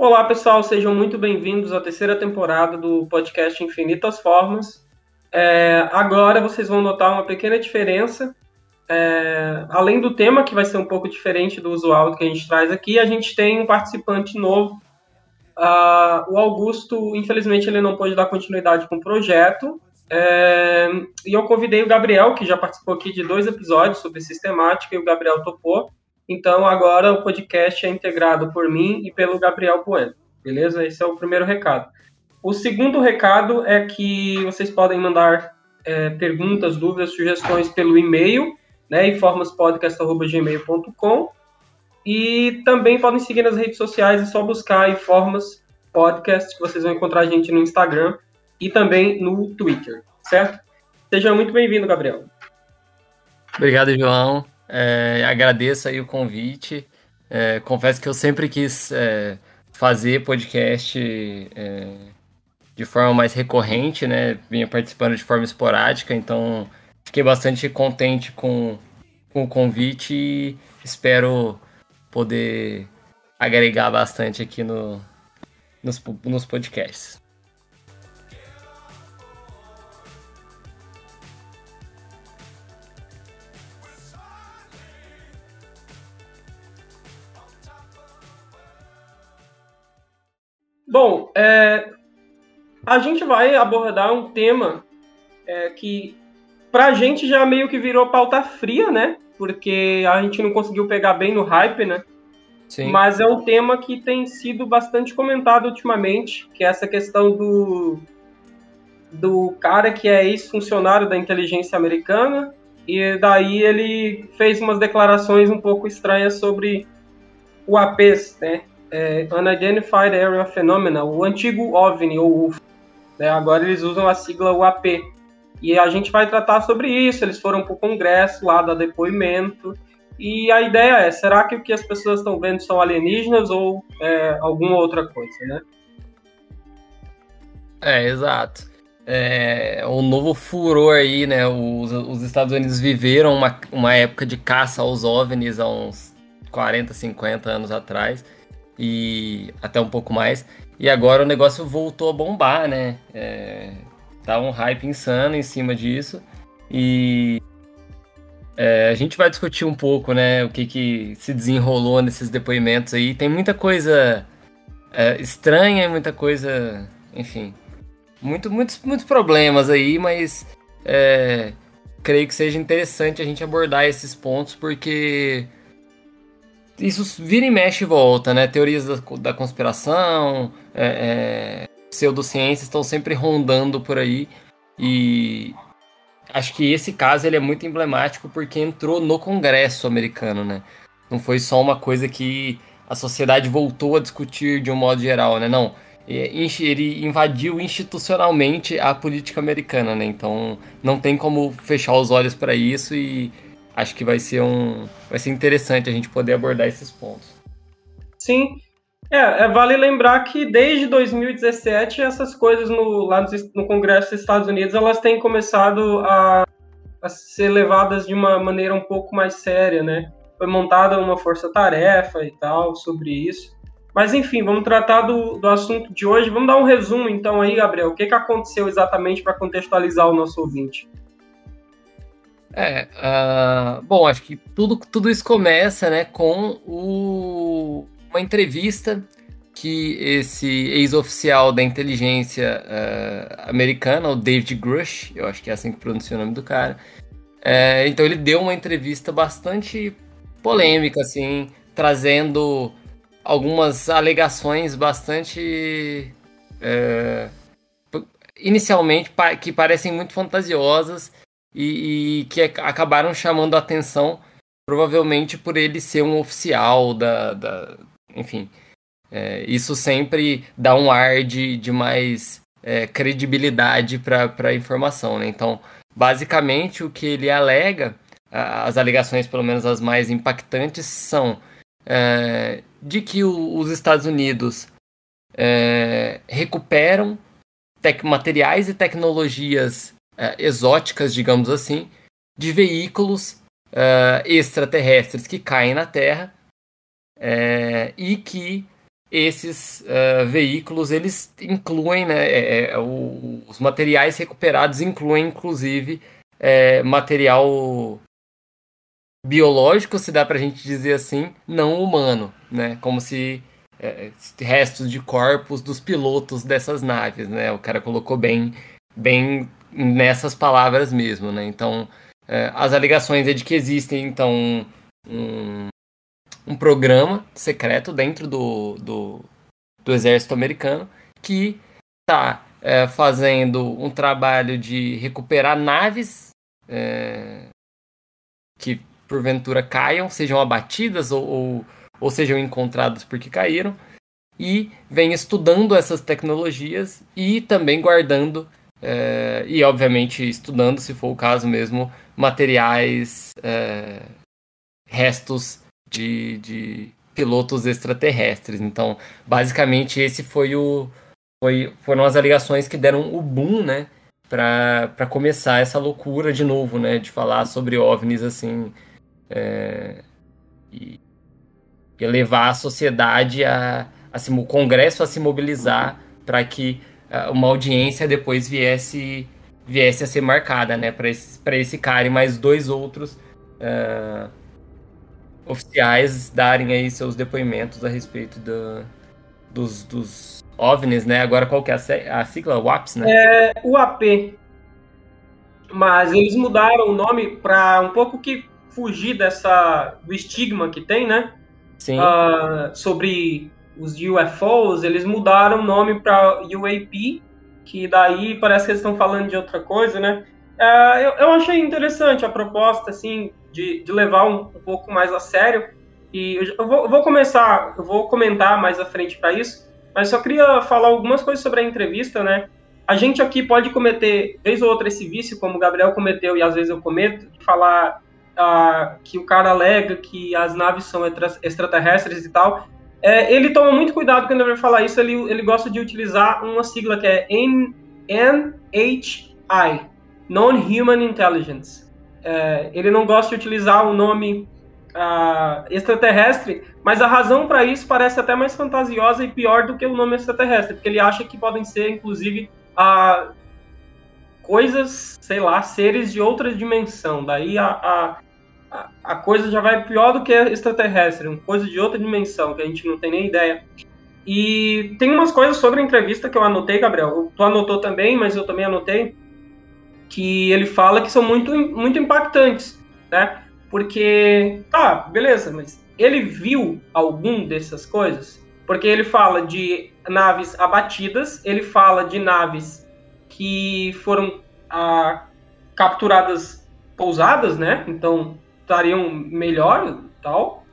Olá, pessoal, sejam muito bem-vindos à terceira temporada do podcast Infinitas Formas. É, agora vocês vão notar uma pequena diferença. É, além do tema, que vai ser um pouco diferente do usual que a gente traz aqui, a gente tem um participante novo. Uh, o Augusto, infelizmente, ele não pôde dar continuidade com o projeto. É, e eu convidei o Gabriel, que já participou aqui de dois episódios sobre sistemática, e o Gabriel topou. Então agora o podcast é integrado por mim e pelo Gabriel Bueno. Beleza? Esse é o primeiro recado. O segundo recado é que vocês podem mandar é, perguntas, dúvidas, sugestões pelo e-mail, né, informaspodcast.gmail.com e também podem seguir nas redes sociais, é só buscar Informas Podcast, que vocês vão encontrar a gente no Instagram e também no Twitter, certo? Seja muito bem-vindo, Gabriel. Obrigado, João. É, agradeço aí o convite. É, confesso que eu sempre quis é, fazer podcast é, de forma mais recorrente, né? Vinha participando de forma esporádica, então fiquei bastante contente com, com o convite e espero poder agregar bastante aqui no, nos, nos podcasts. Bom, é, a gente vai abordar um tema é, que para a gente já meio que virou pauta fria, né? Porque a gente não conseguiu pegar bem no hype, né? Sim. Mas é um tema que tem sido bastante comentado ultimamente, que é essa questão do, do cara que é ex-funcionário da inteligência americana, e daí ele fez umas declarações um pouco estranhas sobre o APs, né? É, Unidentified Area Phenomena, o antigo OVNI, ou UFO. Né? Agora eles usam a sigla UAP. E a gente vai tratar sobre isso. Eles foram para o congresso lá, dar depoimento. E a ideia é, será que o que as pessoas estão vendo são alienígenas ou é, alguma outra coisa, né? É, exato. É, o novo furor aí, né? Os, os Estados Unidos viveram uma, uma época de caça aos OVNIs há uns 40, 50 anos atrás e até um pouco mais. E agora o negócio voltou a bombar, né? É, tá um hype insano em cima disso. E é, a gente vai discutir um pouco, né? O que, que se desenrolou nesses depoimentos aí. Tem muita coisa é, estranha, muita coisa, enfim, muito, muitos, muitos problemas aí, mas é, creio que seja interessante a gente abordar esses pontos porque isso vira e mexe e volta, né? Teorias da, da conspiração, é, é, pseudociências estão sempre rondando por aí. E acho que esse caso ele é muito emblemático porque entrou no Congresso americano, né? Não foi só uma coisa que a sociedade voltou a discutir de um modo geral, né? Não. Ele invadiu institucionalmente a política americana, né? Então não tem como fechar os olhos para isso e acho que vai ser um vai ser interessante a gente poder abordar esses pontos. Sim, é, é vale lembrar que desde 2017 essas coisas no, lá no Congresso dos Estados Unidos elas têm começado a, a ser levadas de uma maneira um pouco mais séria, né? Foi montada uma força-tarefa e tal sobre isso. Mas enfim, vamos tratar do, do assunto de hoje. Vamos dar um resumo então aí, Gabriel. O que, que aconteceu exatamente para contextualizar o nosso ouvinte? É, uh, bom, acho que tudo, tudo isso começa, né, com o, uma entrevista que esse ex-oficial da inteligência uh, americana, o David Grush, eu acho que é assim que pronuncia o nome do cara, é, então ele deu uma entrevista bastante polêmica, assim, trazendo algumas alegações bastante é, inicialmente que parecem muito fantasiosas e, e que acabaram chamando a atenção, provavelmente por ele ser um oficial da. da enfim, é, isso sempre dá um ar de, de mais é, credibilidade para a informação. Né? Então, basicamente, o que ele alega, as alegações, pelo menos as mais impactantes, são é, de que o, os Estados Unidos é, recuperam materiais e tecnologias exóticas, digamos assim, de veículos uh, extraterrestres que caem na Terra uh, e que esses uh, veículos eles incluem, né, é, é, o, os materiais recuperados incluem inclusive é, material biológico, se dá para a gente dizer assim, não humano, né, como se é, restos de corpos dos pilotos dessas naves, né, o cara colocou bem, bem nessas palavras mesmo, né, então é, as alegações é de que existem então um, um programa secreto dentro do, do, do exército americano que está é, fazendo um trabalho de recuperar naves é, que porventura caiam, sejam abatidas ou, ou, ou sejam encontradas porque caíram, e vem estudando essas tecnologias e também guardando é, e obviamente estudando, se for o caso mesmo, materiais, é, restos de, de pilotos extraterrestres. Então, basicamente, esse foi o. Foi, foram as alegações que deram o boom, né? para começar essa loucura de novo, né? De falar sobre OVNIs assim. É, e, e levar a sociedade a, a se, o Congresso a se mobilizar para que uma audiência depois viesse viesse a ser marcada, né? Para esse, esse cara e mais dois outros uh, oficiais darem aí seus depoimentos a respeito do, dos, dos OVNIs, né? Agora qual que é a, a sigla? WAPS, né? É UAP. Mas eles mudaram o nome para um pouco que fugir dessa do estigma que tem, né? Sim. Uh, sobre os UFOs, eles mudaram o nome para UAP, que daí parece que eles estão falando de outra coisa, né? Uh, eu, eu achei interessante a proposta, assim, de, de levar um, um, pouco mais a sério. E eu, eu, vou, eu vou, começar, eu vou comentar mais à frente para isso, mas só queria falar algumas coisas sobre a entrevista, né? A gente aqui pode cometer, vez ou outra, esse vício, como o Gabriel cometeu e às vezes eu cometo, de falar uh, que o cara alega que as naves são extraterrestres e tal. É, ele toma muito cuidado quando ele vai falar isso, ele, ele gosta de utilizar uma sigla que é NHI, Non-Human Intelligence. É, ele não gosta de utilizar o nome uh, extraterrestre, mas a razão para isso parece até mais fantasiosa e pior do que o nome extraterrestre, porque ele acha que podem ser, inclusive, uh, coisas, sei lá, seres de outra dimensão. Daí a, a, a, coisa já vai pior do que extraterrestre, uma coisa de outra dimensão, que a gente não tem nem ideia. E tem umas coisas sobre a entrevista que eu anotei, Gabriel. Tu anotou também, mas eu também anotei que ele fala que são muito, muito impactantes, né? Porque, tá, beleza, mas ele viu algum dessas coisas? Porque ele fala de naves abatidas, ele fala de naves que foram ah, capturadas pousadas, né? Então estariam melhor tal.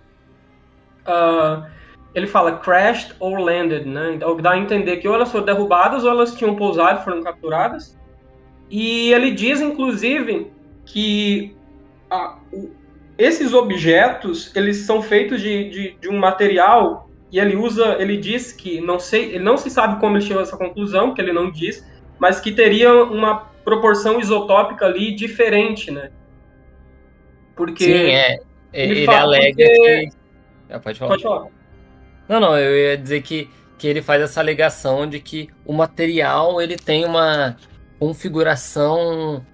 Uh, ele fala crashed or landed, né? Então dá a entender que ou elas foram derrubadas ou elas tinham pousado, foram capturadas. E ele diz, inclusive, que a, o, esses objetos eles são feitos de, de, de, um material e ele usa, ele diz que não sei, ele não se sabe como ele chegou a essa conclusão, que ele não diz, mas que teria uma proporção isotópica ali diferente, né? Porque Sim, é. Ele, ele alega que... ah, pode falar. Pode falar. Não, não, eu ia dizer que, que ele faz essa alegação de que o material ele tem uma configuração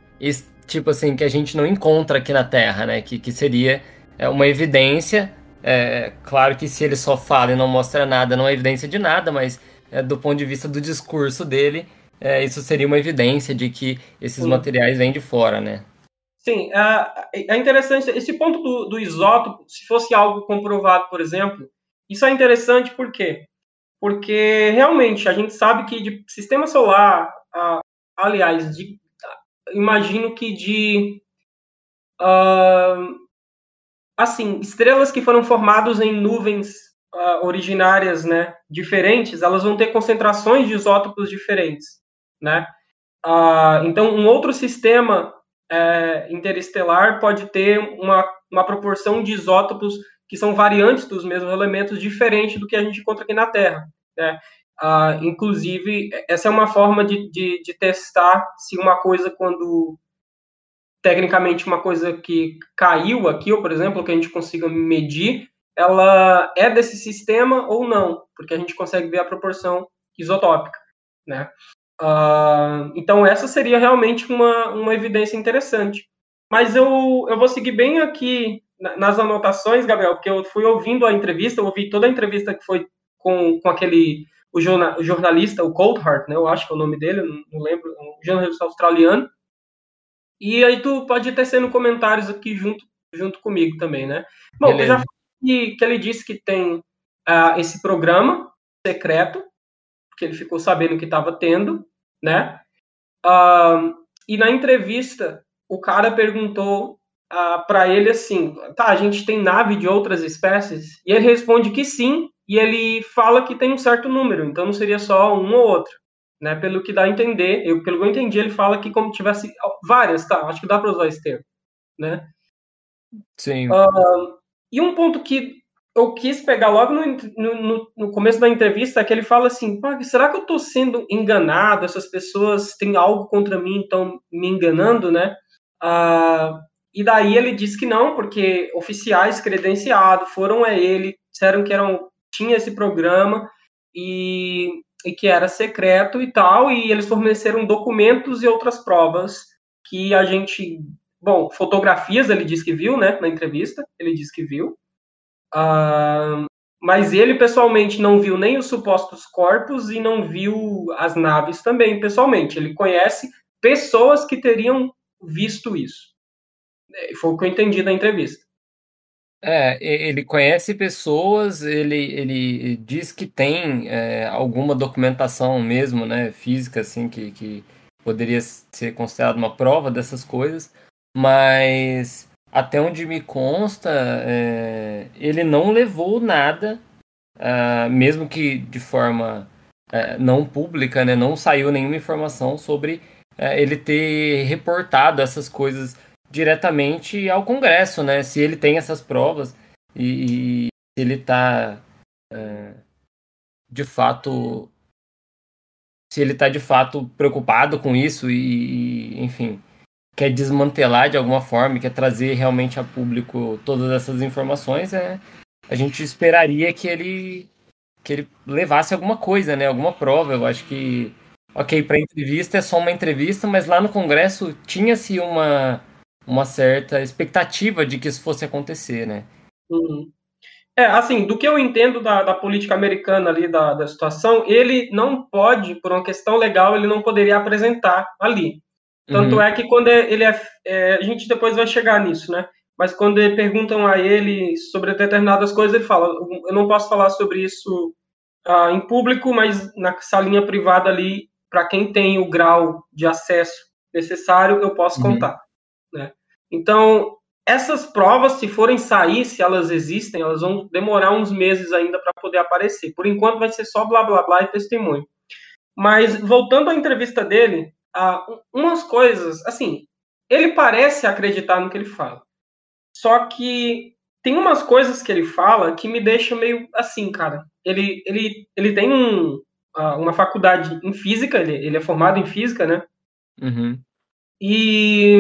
tipo assim que a gente não encontra aqui na Terra, né? Que, que seria é, uma evidência. É, claro que se ele só fala e não mostra nada, não é evidência de nada, mas é, do ponto de vista do discurso dele, é, isso seria uma evidência de que esses Sim. materiais vêm de fora, né? Sim, é, é interessante. Esse ponto do, do isótopo, se fosse algo comprovado, por exemplo, isso é interessante por quê? Porque realmente a gente sabe que de sistema solar, aliás, de, imagino que de uh, assim estrelas que foram formadas em nuvens uh, originárias, né, diferentes, elas vão ter concentrações de isótopos diferentes, né? Uh, então, um outro sistema é, interestelar pode ter uma, uma proporção de isótopos que são variantes dos mesmos elementos, diferente do que a gente encontra aqui na Terra. Né? Ah, inclusive, essa é uma forma de, de, de, testar se uma coisa, quando tecnicamente uma coisa que caiu aqui, ou por exemplo, que a gente consiga medir, ela é desse sistema ou não, porque a gente consegue ver a proporção isotópica, né? Uh, então essa seria realmente uma, uma evidência interessante. Mas eu, eu vou seguir bem aqui nas anotações, Gabriel, porque eu fui ouvindo a entrevista, eu ouvi toda a entrevista que foi com, com aquele o, jornal, o jornalista, o Coldheart, né? Eu acho que é o nome dele, não, não lembro, um jornalista australiano. E aí tu pode ir tecendo comentários aqui junto, junto comigo também, né? Bom, Beleza. eu já falei que ele disse que tem uh, esse programa secreto, que ele ficou sabendo que estava tendo, né? Uh, e na entrevista, o cara perguntou uh, ah, para ele assim: tá, a gente tem nave de outras espécies? E ele responde que sim, e ele fala que tem um certo número, então não seria só um ou outro né? Pelo que dá a entender, eu, pelo que eu entendi, ele fala que como tivesse várias, tá? Acho que dá para usar esse termo, né? Sim. Uh, e um ponto que eu quis pegar logo no, no, no, começo da entrevista que ele fala assim: será que eu estou sendo enganado? Essas pessoas têm algo contra mim, estão me enganando, né? Uh, e daí ele diz que não, porque oficiais credenciados foram a ele, disseram que eram, tinha esse programa e e que era secreto e tal, e eles forneceram documentos e outras provas que a gente, bom, fotografias ele disse que viu, né, na entrevista, ele disse que viu, uh, mas ele pessoalmente não viu nem os supostos corpos e não viu as naves também pessoalmente. Ele conhece pessoas que teriam visto isso. Foi o que eu entendi da entrevista. É, ele conhece pessoas, ele, ele diz que tem é, alguma documentação mesmo, né, física, assim, que, que poderia ser considerada uma prova dessas coisas, mas até onde me consta, é, ele não levou nada, é, mesmo que de forma é, não pública, né, não saiu nenhuma informação sobre é, ele ter reportado essas coisas diretamente ao Congresso, né? Se ele tem essas provas e, e se ele está é, de fato se ele está de fato preocupado com isso e, e, enfim quer desmantelar de alguma forma, quer trazer realmente a público todas essas informações, é a gente esperaria que ele que ele levasse alguma coisa, né? Alguma prova. Eu acho que ok, para entrevista é só uma entrevista, mas lá no Congresso tinha-se uma uma certa expectativa de que isso fosse acontecer, né? Uhum. É, assim, do que eu entendo da, da política americana ali, da, da situação, ele não pode, por uma questão legal, ele não poderia apresentar ali. Tanto uhum. é que quando ele é, é, A gente depois vai chegar nisso, né? Mas quando perguntam a ele sobre determinadas coisas, ele fala: eu não posso falar sobre isso uh, em público, mas na salinha privada ali, para quem tem o grau de acesso necessário, eu posso uhum. contar. Né? Então, essas provas, se forem sair, se elas existem, elas vão demorar uns meses ainda para poder aparecer. Por enquanto, vai ser só blá blá blá e testemunho. Mas, voltando à entrevista dele, uh, umas coisas, assim, ele parece acreditar no que ele fala. Só que tem umas coisas que ele fala que me deixam meio assim, cara. Ele, ele, ele tem um, uh, uma faculdade em física, ele, ele é formado em física, né? Uhum. E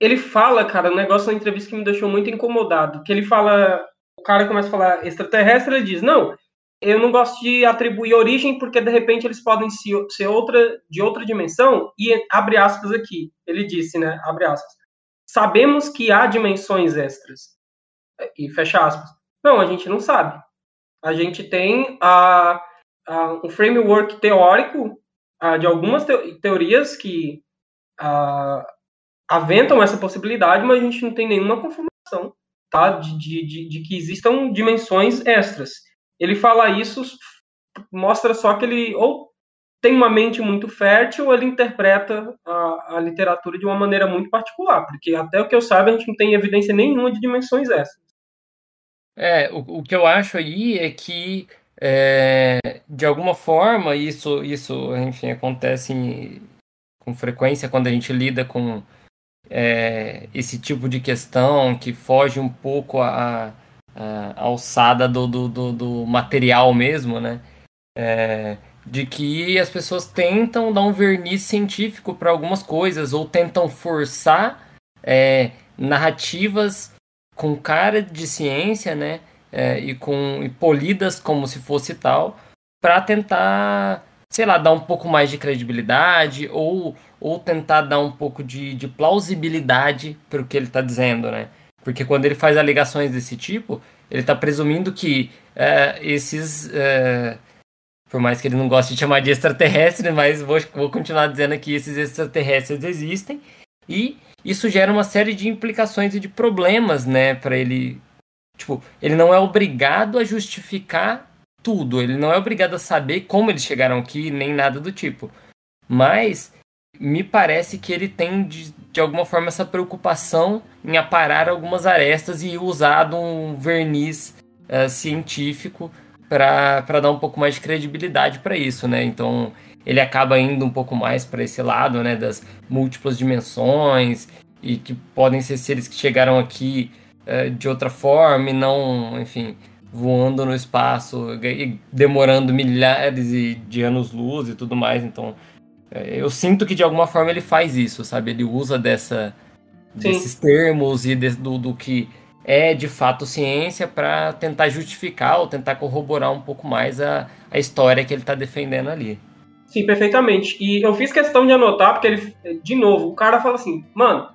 ele fala, cara, um negócio na entrevista que me deixou muito incomodado, que ele fala, o cara começa a falar extraterrestre, ele diz, não, eu não gosto de atribuir origem porque de repente eles podem ser outra de outra dimensão e abre aspas aqui, ele disse, né, abre aspas, sabemos que há dimensões extras e fecha aspas. Não, a gente não sabe. A gente tem a, a um framework teórico a, de algumas te teorias que a, aventam essa possibilidade, mas a gente não tem nenhuma confirmação tá, de, de, de, que existam dimensões extras. Ele fala isso, mostra só que ele ou tem uma mente muito fértil ou ele interpreta a, a literatura de uma maneira muito particular, porque até o que eu saiba a gente não tem evidência nenhuma de dimensões extras. É, o, o que eu acho aí é que é, de alguma forma isso, isso enfim, acontece em, com frequência quando a gente lida com é, esse tipo de questão que foge um pouco a, a, alçada do, do, do, do, material mesmo, né? É, de que as pessoas tentam dar um verniz científico para algumas coisas ou tentam forçar é, narrativas com cara de ciência, né? é, e com e polidas como se fosse tal, para tentar, sei lá, dar um pouco mais de credibilidade ou, ou tentar dar um pouco de, de plausibilidade para o que ele está dizendo, né? Porque quando ele faz alegações desse tipo, ele está presumindo que é, esses. É, por mais que ele não goste de chamar de extraterrestre, mas vou, vou continuar dizendo que esses extraterrestres existem. E isso gera uma série de implicações e de problemas, né, para ele. Tipo, ele não é obrigado a justificar tudo, ele não é obrigado a saber como eles chegaram aqui, nem nada do tipo. Mas me parece que ele tem, de, de alguma forma, essa preocupação em aparar algumas arestas e usar um verniz uh, científico para dar um pouco mais de credibilidade para isso, né? Então ele acaba indo um pouco mais para esse lado, né, das múltiplas dimensões e que podem ser seres que chegaram aqui uh, de outra forma e não, enfim, voando no espaço e demorando milhares de anos-luz e tudo mais. Então, eu sinto que de alguma forma ele faz isso, sabe? Ele usa dessa, desses termos e de, do, do que é de fato ciência para tentar justificar ou tentar corroborar um pouco mais a, a história que ele está defendendo ali. Sim, perfeitamente. E eu fiz questão de anotar, porque ele, de novo, o cara fala assim, mano,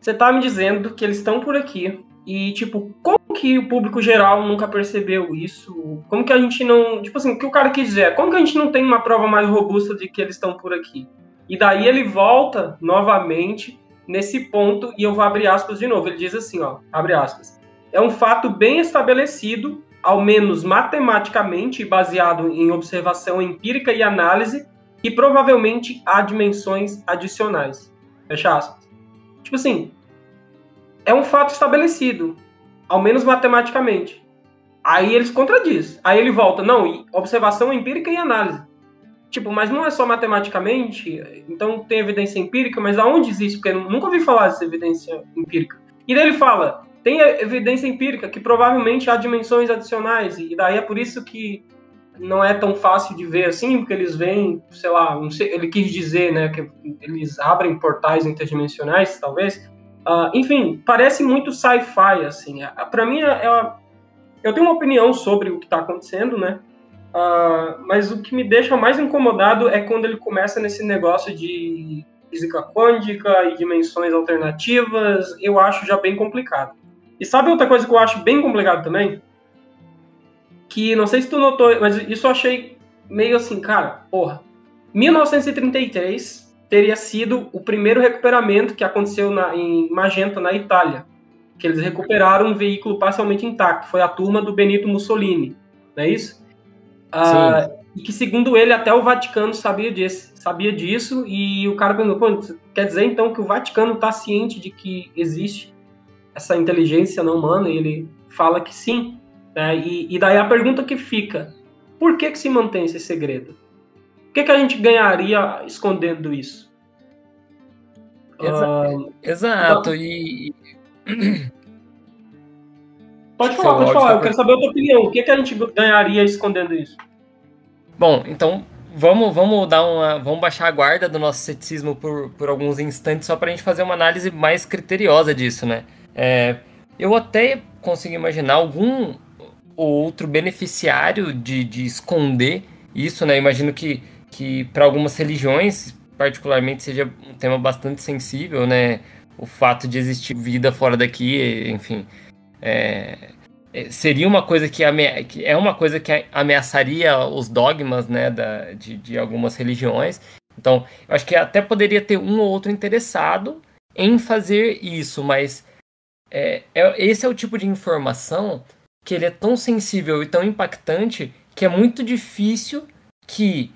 você tá me dizendo que eles estão por aqui. E, tipo, como que o público geral nunca percebeu isso? Como que a gente não. Tipo assim, o que o cara quis dizer como que a gente não tem uma prova mais robusta de que eles estão por aqui? E daí ele volta novamente nesse ponto, e eu vou abrir aspas de novo. Ele diz assim, ó, abre aspas. É um fato bem estabelecido, ao menos matematicamente, baseado em observação empírica e análise, que provavelmente há dimensões adicionais. Fecha aspas. Tipo assim, é um fato estabelecido, ao menos matematicamente. Aí eles contradiz. Aí ele volta, não, observação empírica e análise. Tipo, mas não é só matematicamente, então tem evidência empírica, mas aonde existe? Porque eu nunca ouvi falar dessa evidência empírica. E daí ele fala, tem evidência empírica que provavelmente há dimensões adicionais, e daí é por isso que não é tão fácil de ver assim, porque eles veem, sei lá, sei, ele quis dizer, né, que eles abrem portais interdimensionais, talvez. Uh, enfim, parece muito sci-fi, assim. Para mim, é, é, eu tenho uma opinião sobre o que está acontecendo, né? Uh, mas o que me deixa mais incomodado é quando ele começa nesse negócio de física quântica e dimensões alternativas, eu acho já bem complicado. E sabe outra coisa que eu acho bem complicado também? Que não sei se tu notou, mas isso eu achei meio assim, cara, porra. 1933 teria sido o primeiro recuperamento que aconteceu na, em Magenta, na Itália. Que eles recuperaram um veículo parcialmente intacto. Foi a turma do Benito Mussolini, não é isso? Ah, e que, segundo ele, até o Vaticano sabia disso, sabia disso e o cara perguntou, quer dizer então que o Vaticano está ciente de que existe essa inteligência não humana? E ele fala que sim. Né? E, e, daí a pergunta que fica, por que, que se mantém esse segredo? O que, que a gente ganharia escondendo isso? Exato, exato. e... Pode falar, pode falar. Eu quero saber a tua opinião. O que, que a gente ganharia escondendo isso? Bom, então vamos, vamos dar uma. Vamos baixar a guarda do nosso ceticismo por, por alguns instantes, só para a gente fazer uma análise mais criteriosa disso, né? É, eu até consigo imaginar algum outro beneficiário de, de esconder isso, né? Imagino que, que para algumas religiões, particularmente, seja um tema bastante sensível, né? O fato de existir vida fora daqui, enfim. É, é, seria uma coisa que, que, é uma coisa que ameaçaria os dogmas né, da, de, de algumas religiões. Então, eu acho que até poderia ter um ou outro interessado em fazer isso, mas é, é, esse é o tipo de informação que ele é tão sensível e tão impactante que é muito difícil que,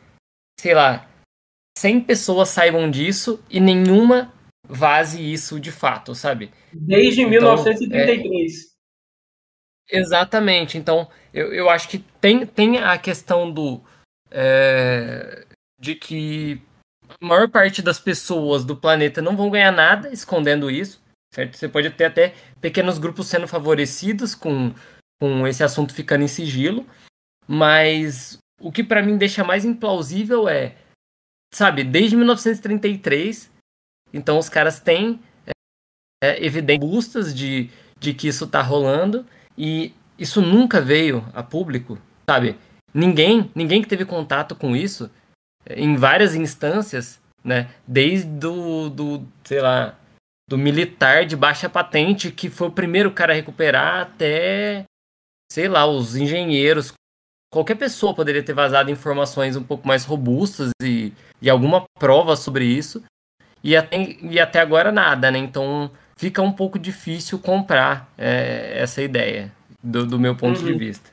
sei lá, 100 pessoas saibam disso e nenhuma vaze isso de fato, sabe? Desde então, 1933. É, Exatamente. Então, eu, eu acho que tem, tem a questão do. É, de que a maior parte das pessoas do planeta não vão ganhar nada escondendo isso, certo? Você pode ter até pequenos grupos sendo favorecidos com, com esse assunto ficando em sigilo, mas o que para mim deixa mais implausível é, sabe, desde 1933, então os caras têm é, evidências de, de que isso tá rolando, e isso nunca veio a público, sabe? Ninguém, ninguém que teve contato com isso em várias instâncias, né? Desde do, do sei lá, do militar de baixa patente que foi o primeiro cara a recuperar até, sei lá, os engenheiros. Qualquer pessoa poderia ter vazado informações um pouco mais robustas e, e alguma prova sobre isso. E até, e até agora nada, né? Então fica um pouco difícil comprar é, essa ideia, do, do meu ponto uhum. de vista.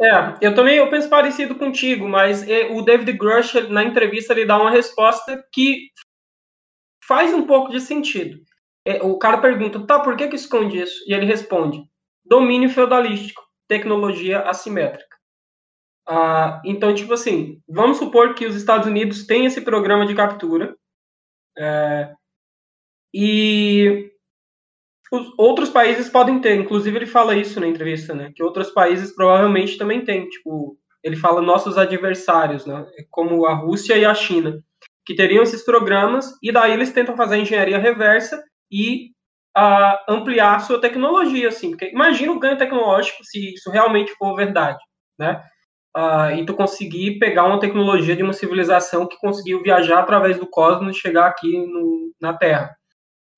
É, eu também eu penso parecido contigo, mas é, o David Grush, na entrevista, ele dá uma resposta que faz um pouco de sentido. É, o cara pergunta, tá, por que que esconde isso? E ele responde, domínio feudalístico, tecnologia assimétrica. Ah, então, tipo assim, vamos supor que os Estados Unidos têm esse programa de captura é, e os outros países podem ter, inclusive ele fala isso na entrevista, né? Que outros países provavelmente também têm, tipo, ele fala nossos adversários, né? Como a Rússia e a China, que teriam esses programas e daí eles tentam fazer a engenharia reversa e uh, ampliar a sua tecnologia, assim. Porque imagina o ganho tecnológico se isso realmente for verdade, né? Uh, e tu conseguir pegar uma tecnologia de uma civilização que conseguiu viajar através do cosmos e chegar aqui no, na Terra.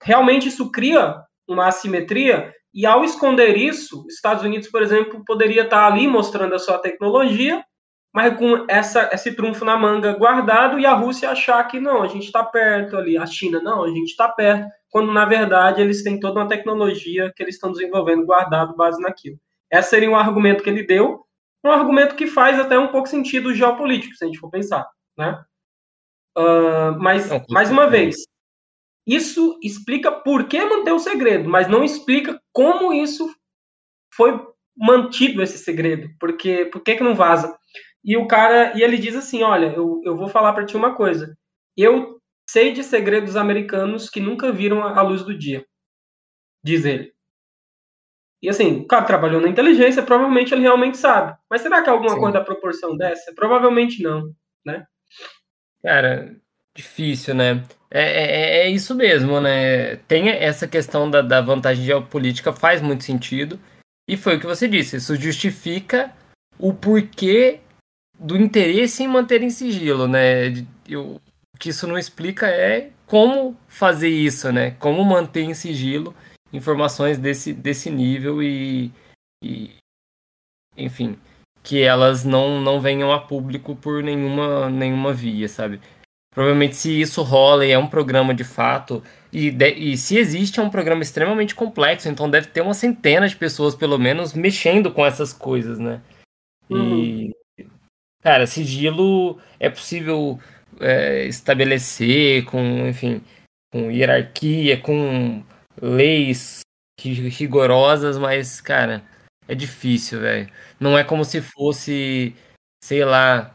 Realmente isso cria uma assimetria, e ao esconder isso, Estados Unidos, por exemplo, poderia estar ali mostrando a sua tecnologia, mas com essa, esse trunfo na manga guardado, e a Rússia achar que não, a gente está perto ali, a China, não, a gente está perto, quando na verdade eles têm toda uma tecnologia que eles estão desenvolvendo guardado base naquilo. Esse seria um argumento que ele deu, um argumento que faz até um pouco sentido geopolítico, se a gente for pensar, né? Uh, mas, mais uma vez, isso explica por que manter o segredo, mas não explica como isso foi mantido esse segredo, porque por que, que não vaza? E o cara, e ele diz assim, olha, eu, eu vou falar para ti uma coisa. Eu sei de segredos americanos que nunca viram a luz do dia, diz ele. E assim, o cara trabalhou na inteligência, provavelmente ele realmente sabe. Mas será que é alguma Sim. coisa da proporção dessa? Provavelmente não, né? Cara, difícil, né? É, é, é, isso mesmo, né? Tem essa questão da, da vantagem geopolítica, faz muito sentido. E foi o que você disse, isso justifica o porquê do interesse em manter em sigilo, né? o que isso não explica é como fazer isso, né? Como manter em sigilo informações desse, desse nível e, e enfim, que elas não, não venham a público por nenhuma, nenhuma via, sabe? Provavelmente, se isso rola e é um programa de fato, e, de, e se existe, é um programa extremamente complexo, então deve ter uma centena de pessoas, pelo menos, mexendo com essas coisas, né? E, uhum. cara, sigilo é possível é, estabelecer com, enfim, com hierarquia, com leis rigorosas, mas, cara, é difícil, velho. Não é como se fosse, sei lá,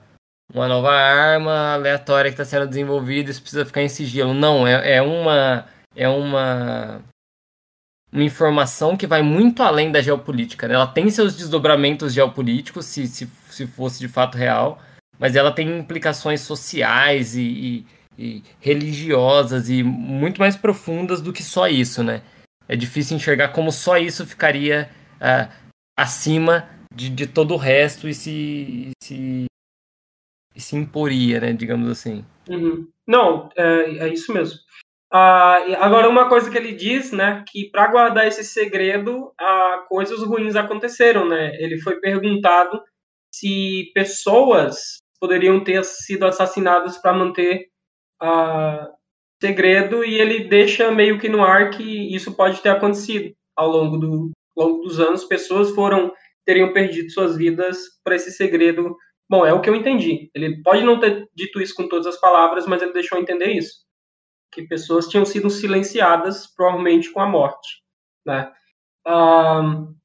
uma nova arma aleatória que está sendo desenvolvida e isso precisa ficar em sigilo. Não, é, é uma é uma uma informação que vai muito além da geopolítica. Né? Ela tem seus desdobramentos geopolíticos, se, se, se fosse de fato real, mas ela tem implicações sociais e, e, e religiosas e muito mais profundas do que só isso, né? É difícil enxergar como só isso ficaria uh, acima de, de todo o resto e se, se se imporia, né, digamos assim. Uhum. Não, é, é, isso mesmo. Ah, agora, uma coisa que ele diz, né, que para guardar esse segredo, ah, coisas ruins aconteceram, né? Ele foi perguntado se pessoas poderiam ter sido assassinadas para manter ah, segredo e ele deixa meio que no ar que isso pode ter acontecido ao longo, do, longo dos anos. Pessoas foram teriam perdido suas vidas para esse segredo Bom, é o que eu entendi. Ele pode não ter dito isso com todas as palavras, mas ele deixou entender isso. Que pessoas tinham sido silenciadas, provavelmente com a morte. Né? Um,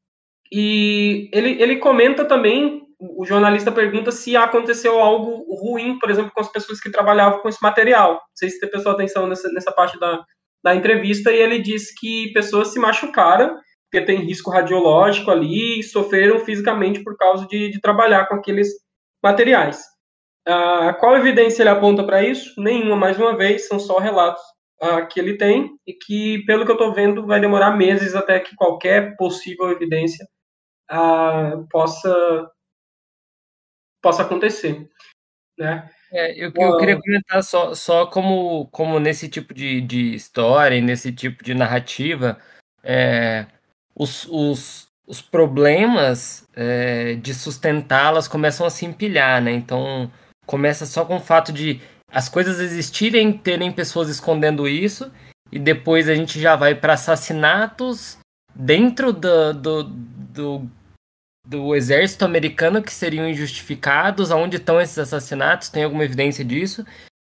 e ele, ele comenta também, o jornalista pergunta se aconteceu algo ruim, por exemplo, com as pessoas que trabalhavam com esse material. Não sei se você prestou atenção nessa, nessa parte da, da entrevista, e ele diz que pessoas se machucaram, porque tem risco radiológico ali, e sofreram fisicamente por causa de, de trabalhar com aqueles materiais. Uh, qual evidência ele aponta para isso? Nenhuma, mais uma vez, são só relatos uh, que ele tem e que, pelo que eu estou vendo, vai demorar meses até que qualquer possível evidência uh, possa possa acontecer, né? É, eu, eu queria comentar só, só como, como nesse tipo de, de história, nesse tipo de narrativa, é, os, os, os problemas é, de sustentá-las começam a se empilhar, né? Então, começa só com o fato de as coisas existirem, terem pessoas escondendo isso, e depois a gente já vai para assassinatos dentro do, do, do, do, exército americano que seriam injustificados, aonde estão esses assassinatos, tem alguma evidência disso,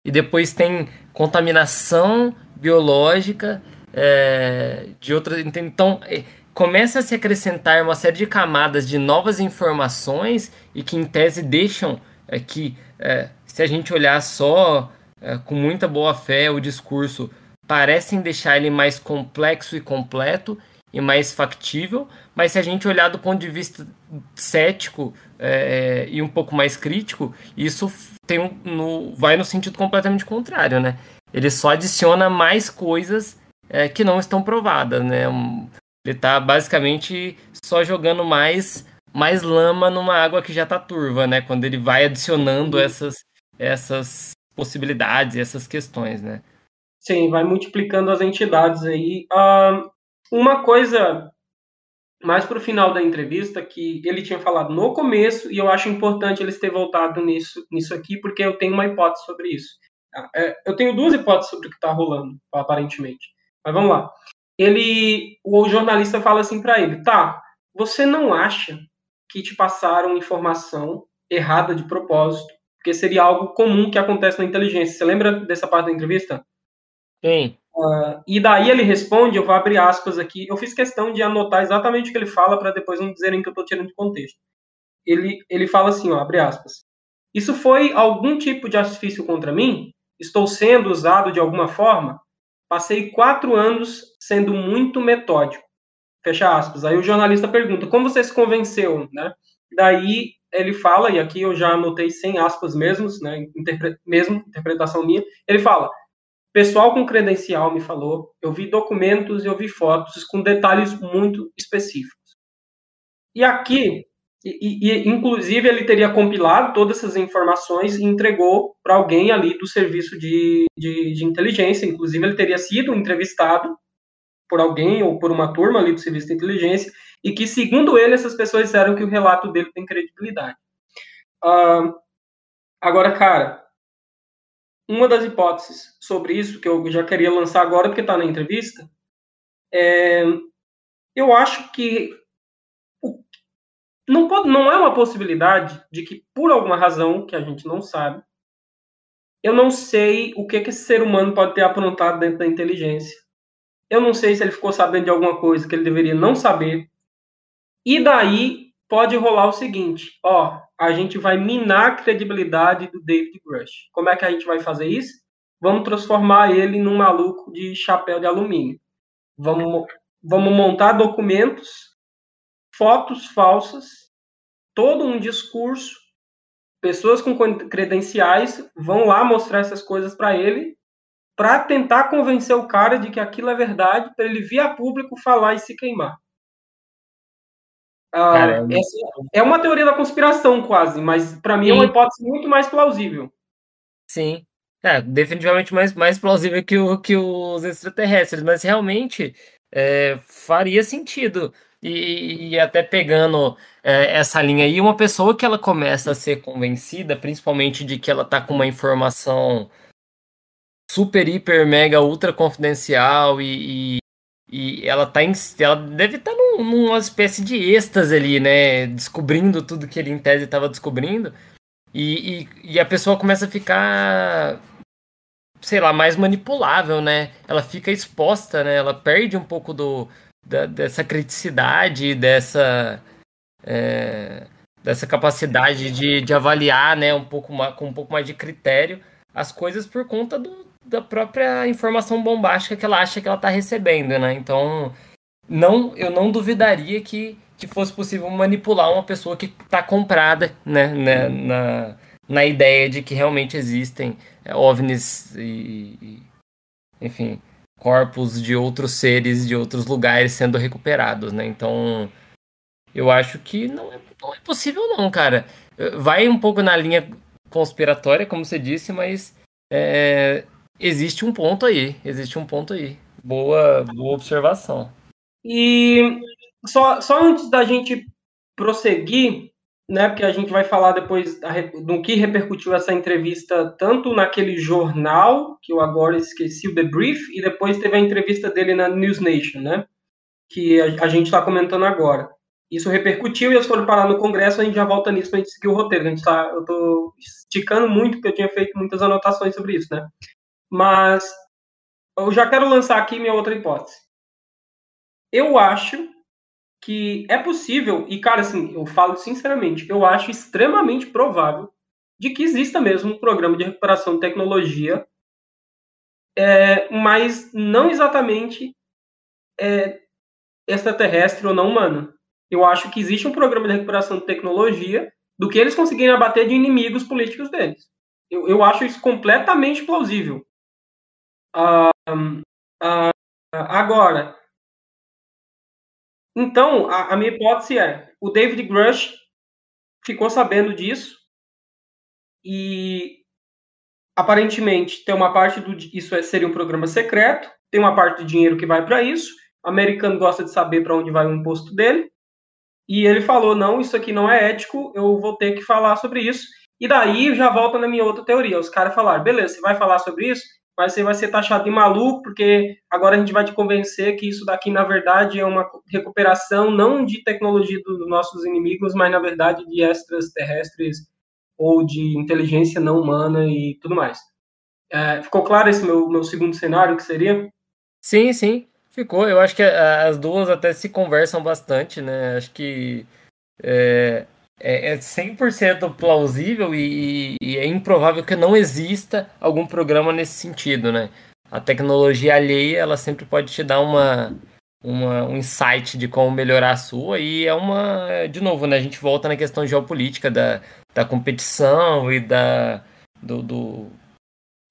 e depois tem contaminação biológica é, de outras. Então, é, começa a se acrescentar uma série de camadas de novas informações e que, em tese, deixam é, que, é, se a gente olhar só é, com muita boa fé o discurso, parecem deixar ele mais complexo e completo e mais factível, mas se a gente olhar do ponto de vista cético é, e um pouco mais crítico, isso tem um, no, vai no sentido completamente contrário, né? Ele só adiciona mais coisas é, que não estão provadas, né? Ele está basicamente só jogando mais mais lama numa água que já está turva, né? Quando ele vai adicionando essas essas possibilidades, essas questões, né? Sim, vai multiplicando as entidades aí. Uh, uma coisa mais para o final da entrevista que ele tinha falado no começo e eu acho importante eles ter voltado nisso, nisso aqui porque eu tenho uma hipótese sobre isso. É, eu tenho duas hipóteses sobre o que está rolando, aparentemente. Mas vamos lá. Ele, o jornalista fala assim para ele, tá? Você não acha que te passaram informação errada de propósito? Porque seria algo comum que acontece na inteligência. Você lembra dessa parte da entrevista? Sim. Uh, e daí ele responde, eu vou abrir aspas aqui. Eu fiz questão de anotar exatamente o que ele fala para depois não dizerem que eu estou tirando de contexto. Ele, ele fala assim, ó, abre aspas. Isso foi algum tipo de artifício contra mim? Estou sendo usado de alguma forma? Passei quatro anos sendo muito metódico. Fecha aspas. Aí o jornalista pergunta, como você se convenceu, né? Daí ele fala, e aqui eu já anotei sem aspas mesmo, né? Interpre mesmo, interpretação minha. Ele fala, pessoal com credencial me falou, eu vi documentos, eu vi fotos com detalhes muito específicos. E aqui e, e, inclusive, ele teria compilado todas essas informações e entregou para alguém ali do serviço de, de, de, inteligência. Inclusive, ele teria sido entrevistado por alguém ou por uma turma ali do serviço de inteligência e que, segundo ele, essas pessoas disseram que o relato dele tem credibilidade. Uh, agora, cara, uma das hipóteses sobre isso que eu já queria lançar agora, porque está na entrevista, é, eu acho que não, pode, não é uma possibilidade de que, por alguma razão que a gente não sabe, eu não sei o que, que esse ser humano pode ter aprontado dentro da inteligência. Eu não sei se ele ficou sabendo de alguma coisa que ele deveria não saber. E daí pode rolar o seguinte: ó, a gente vai minar a credibilidade do David Grush. Como é que a gente vai fazer isso? Vamos transformar ele num maluco de chapéu de alumínio. Vamos, vamos montar documentos fotos falsas, todo um discurso, pessoas com credenciais vão lá mostrar essas coisas para ele, para tentar convencer o cara de que aquilo é verdade, para ele vir a público falar e se queimar. Ah, é uma teoria da conspiração, quase, mas para mim é uma hipótese muito mais plausível. Sim. É, definitivamente mais, mais plausível que, o, que os extraterrestres, mas realmente é, faria sentido e, e até pegando é, essa linha aí, uma pessoa que ela começa a ser convencida, principalmente de que ela está com uma informação super, hiper, mega, ultra confidencial e, e, e ela tá em, ela deve estar tá num, numa espécie de êxtase ali, né? Descobrindo tudo que ele em tese estava descobrindo. E, e, e, a pessoa começa a ficar, sei lá, mais manipulável, né? Ela fica exposta, né? Ela perde um pouco do, da, dessa criticidade, dessa, é, dessa capacidade de, de avaliar né, um pouco mais, com um pouco mais de critério as coisas por conta do, da própria informação bombástica que ela acha que ela está recebendo. Né? Então, não, eu não duvidaria que, que fosse possível manipular uma pessoa que está comprada né, né, na, na ideia de que realmente existem é, OVNIs e, e enfim, corpos de outros seres de outros lugares sendo recuperados, né? Então, eu acho que não é, não é possível não, cara. Vai um pouco na linha conspiratória, como você disse, mas é, existe um ponto aí, existe um ponto aí. Boa, boa observação. E só, só antes da gente prosseguir, né, porque a gente vai falar depois do que repercutiu essa entrevista tanto naquele jornal, que eu agora esqueci, o The Brief, e depois teve a entrevista dele na News Nation, né, que a, a gente está comentando agora. Isso repercutiu e eles foram parar no Congresso, a gente já volta nisso para a gente seguir o roteiro. A gente tá, eu estou esticando muito, porque eu tinha feito muitas anotações sobre isso, né. Mas eu já quero lançar aqui minha outra hipótese. Eu acho que é possível, e cara, assim, eu falo sinceramente, eu acho extremamente provável de que exista mesmo um programa de recuperação de tecnologia, é, mas não exatamente é, extraterrestre ou não humano. Eu acho que existe um programa de recuperação de tecnologia do que eles conseguirem abater de inimigos políticos deles. Eu, eu acho isso completamente plausível. Uh, agora, então, a, a minha hipótese é: o David Grush ficou sabendo disso e aparentemente tem uma parte do isso é, seria um programa secreto, tem uma parte do dinheiro que vai para isso. O americano gosta de saber para onde vai o imposto dele. E ele falou: não, isso aqui não é ético, eu vou ter que falar sobre isso. E daí já volta na minha outra teoria. Os caras falaram: beleza, você vai falar sobre isso? Mas você vai ser taxado de maluco, porque agora a gente vai te convencer que isso daqui, na verdade, é uma recuperação não de tecnologia dos nossos inimigos, mas, na verdade, de extraterrestres ou de inteligência não humana e tudo mais. É, ficou claro esse meu, meu segundo cenário, que seria? Sim, sim, ficou. Eu acho que as duas até se conversam bastante, né? Acho que é, é, é 100% plausível e, e, é improvável que não exista algum programa nesse sentido, né? A tecnologia alheia, ela sempre pode te dar uma, uma, um insight de como melhorar a sua e é uma, de novo, né? A gente volta na questão geopolítica da, da competição e da, do, do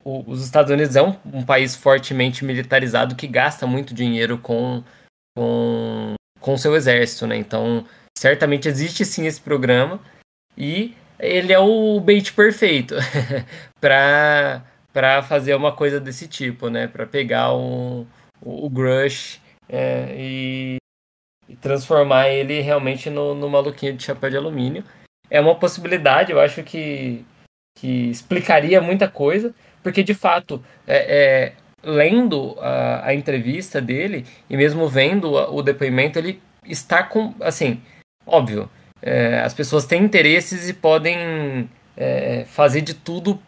os Estados Unidos é um, um, país fortemente militarizado que gasta muito dinheiro com com, com seu exército, né? Então certamente existe sim esse programa e ele é o bait perfeito para para fazer uma coisa desse tipo, né? Para pegar um, o, o Grush é, e, e, transformar ele realmente no, no maluquinho de chapéu de alumínio. É uma possibilidade, eu acho que, que explicaria muita coisa, porque de fato, é, é lendo a, a, entrevista dele e mesmo vendo o, o depoimento, ele está com, assim, óbvio, é, as pessoas têm interesses e podem é, fazer de tudo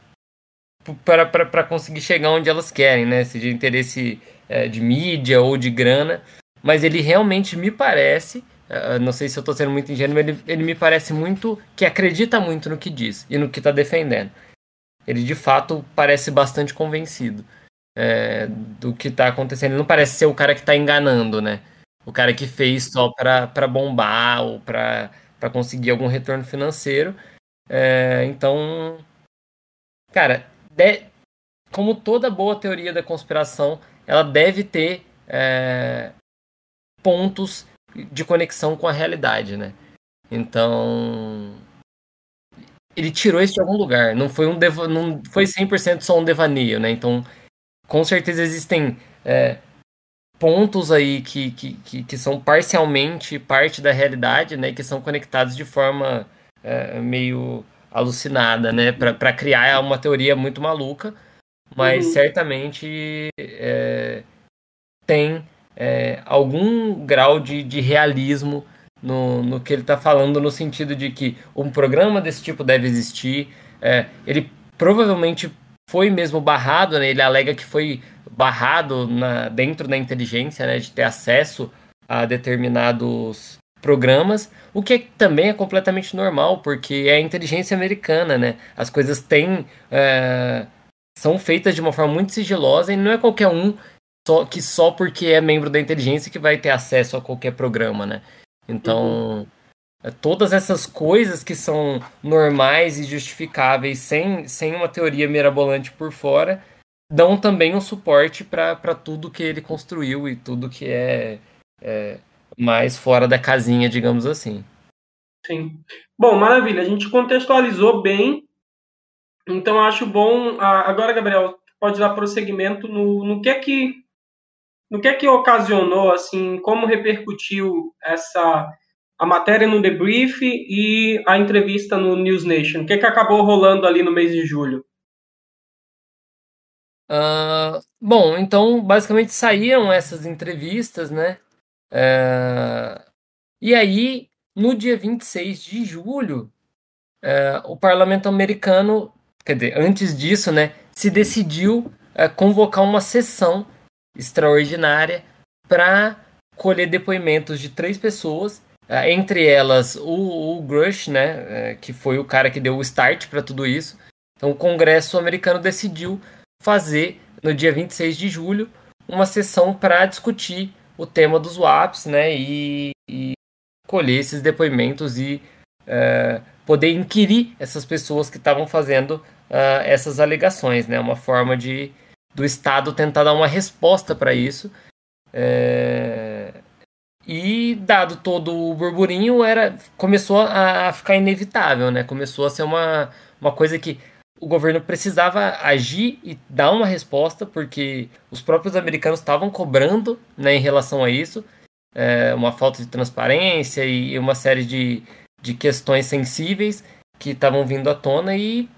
para conseguir chegar onde elas querem, né? Seja interesse é, de mídia ou de grana. Mas ele realmente me parece, é, não sei se eu estou sendo muito ingênuo, ele, ele me parece muito que acredita muito no que diz e no que está defendendo. Ele de fato parece bastante convencido é, do que está acontecendo. Ele não parece ser o cara que está enganando, né? O cara que fez só para bombar ou para conseguir algum retorno financeiro. É, então, cara, de, como toda boa teoria da conspiração, ela deve ter é, pontos de conexão com a realidade, né? Então, ele tirou isso de algum lugar. Não foi um deva, não foi 100% só um devaneio, né? Então, com certeza existem é, pontos aí que, que, que, que, são parcialmente parte da realidade, né? Que são conectados de forma é, meio alucinada, né? Para criar uma teoria muito maluca, mas uhum. certamente é, tem é, algum grau de, de realismo no, no que ele está falando, no sentido de que um programa desse tipo deve existir. É, ele provavelmente foi mesmo barrado, né? Ele alega que foi barrado na, dentro da inteligência, né, de ter acesso a determinados programas, o que também é completamente normal, porque é a inteligência americana, né? As coisas têm é, são feitas de uma forma muito sigilosa e não é qualquer um só que só porque é membro da inteligência que vai ter acesso a qualquer programa, né? Então, uhum. É, todas essas coisas que são normais e justificáveis sem, sem uma teoria mirabolante por fora dão também um suporte para tudo que ele construiu e tudo que é, é mais fora da casinha, digamos assim. Sim. Bom, maravilha. A gente contextualizou bem. Então acho bom. Agora, Gabriel, pode dar prosseguimento no, no que é que no que é que ocasionou assim, como repercutiu essa a matéria no debrief e a entrevista no News Nation. O que é que acabou rolando ali no mês de julho? Uh, bom, então basicamente saíram essas entrevistas, né? Uh, e aí, no dia 26 de julho, uh, o parlamento americano, quer dizer, antes disso, né, se decidiu uh, convocar uma sessão extraordinária para colher depoimentos de três pessoas, entre elas o, o Grush, né, que foi o cara que deu o start para tudo isso. Então, o Congresso americano decidiu fazer, no dia 26 de julho, uma sessão para discutir o tema dos WAPs, né, e, e colher esses depoimentos e uh, poder inquirir essas pessoas que estavam fazendo uh, essas alegações, né, uma forma de do Estado tentar dar uma resposta para isso. É... E dado todo o burburinho, era começou a, a, ficar inevitável, né? Começou a ser uma, uma coisa que o governo precisava agir e dar uma resposta, porque os próprios americanos estavam cobrando né, em relação a isso, é, uma falta de transparência e uma série de, de questões sensíveis que estavam vindo à tona, e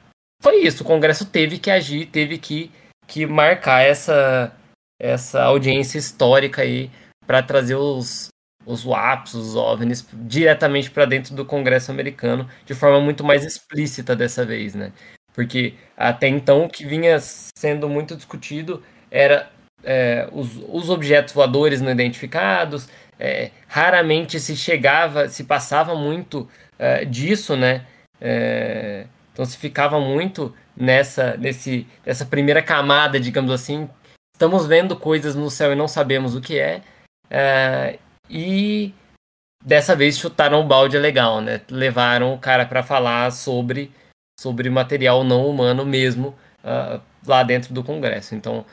foi isso. O Congresso teve que agir, teve que, que marcar essa, essa audiência histórica aí para trazer os, os WAPs, os OVNIs, diretamente para dentro do Congresso americano, de forma muito mais explícita dessa vez, né? Porque até então o que vinha sendo muito discutido era é, os, os, objetos voadores não identificados, é, raramente se chegava, se passava muito é, disso, né? É, então se ficava muito nessa, nesse, nessa primeira camada, digamos assim. Estamos vendo coisas no céu e não sabemos o que é. E dessa vez chutaram o balde legal, né? Levaram o cara para falar sobre sobre material não humano mesmo uh, lá dentro do Congresso. Então,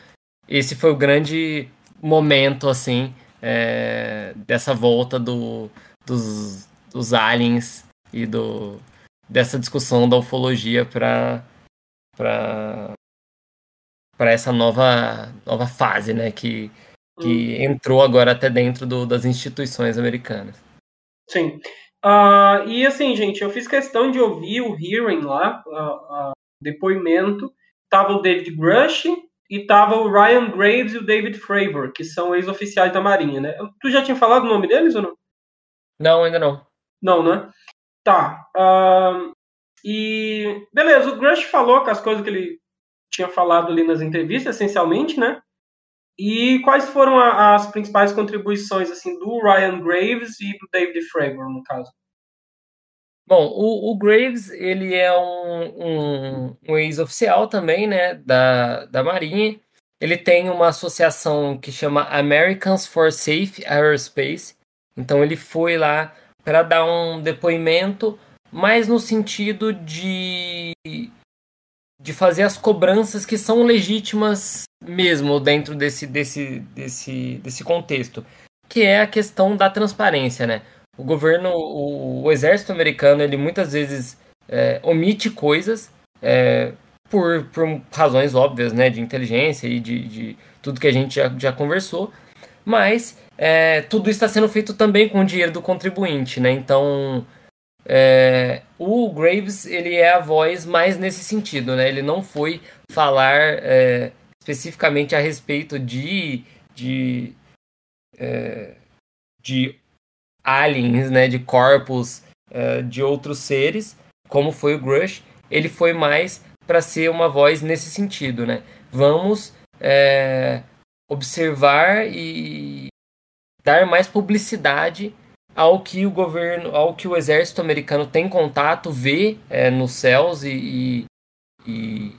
esse foi o grande momento, assim, é, dessa volta do, dos, dos aliens e do, dessa discussão da ufologia para para essa nova nova fase, né, que que entrou agora até dentro do, das instituições americanas. Sim. Uh, e assim, gente, eu fiz questão de ouvir o hearing lá, uh, uh, depoimento. Tava o David Grush e tava o Ryan Graves e o David Fravor, que são ex-oficiais da Marinha, né? Tu já tinha falado o nome deles ou não? Não, ainda não. Não, né? Tá. e beleza, o Grush falou com as coisas que ele tinha falado ali nas entrevistas, essencialmente, né? E quais foram as principais contribuições assim do Ryan Graves e do David Fravor, no caso? Bom, o, o Graves ele é um, um, um ex-oficial também, né, da, da Marinha. Ele tem uma associação que chama Americans for Safe Aerospace. Então ele foi lá para dar um depoimento, mais no sentido de de fazer as cobranças que são legítimas mesmo dentro desse, desse, desse, desse contexto, que é a questão da transparência, né? O governo, o, o exército americano, ele muitas vezes é, omite coisas é, por, por razões óbvias, né? De inteligência e de, de tudo que a gente já, já conversou, mas é, tudo está sendo feito também com o dinheiro do contribuinte, né? Então, é, o Graves ele é a voz mais nesse sentido, né? Ele não foi falar é, especificamente a respeito de de, é, de aliens, né? De corpos é, de outros seres, como foi o Grush. Ele foi mais para ser uma voz nesse sentido, né? Vamos é, observar e dar mais publicidade ao que o governo, ao que o exército americano tem contato, vê é, nos céus e, e, e,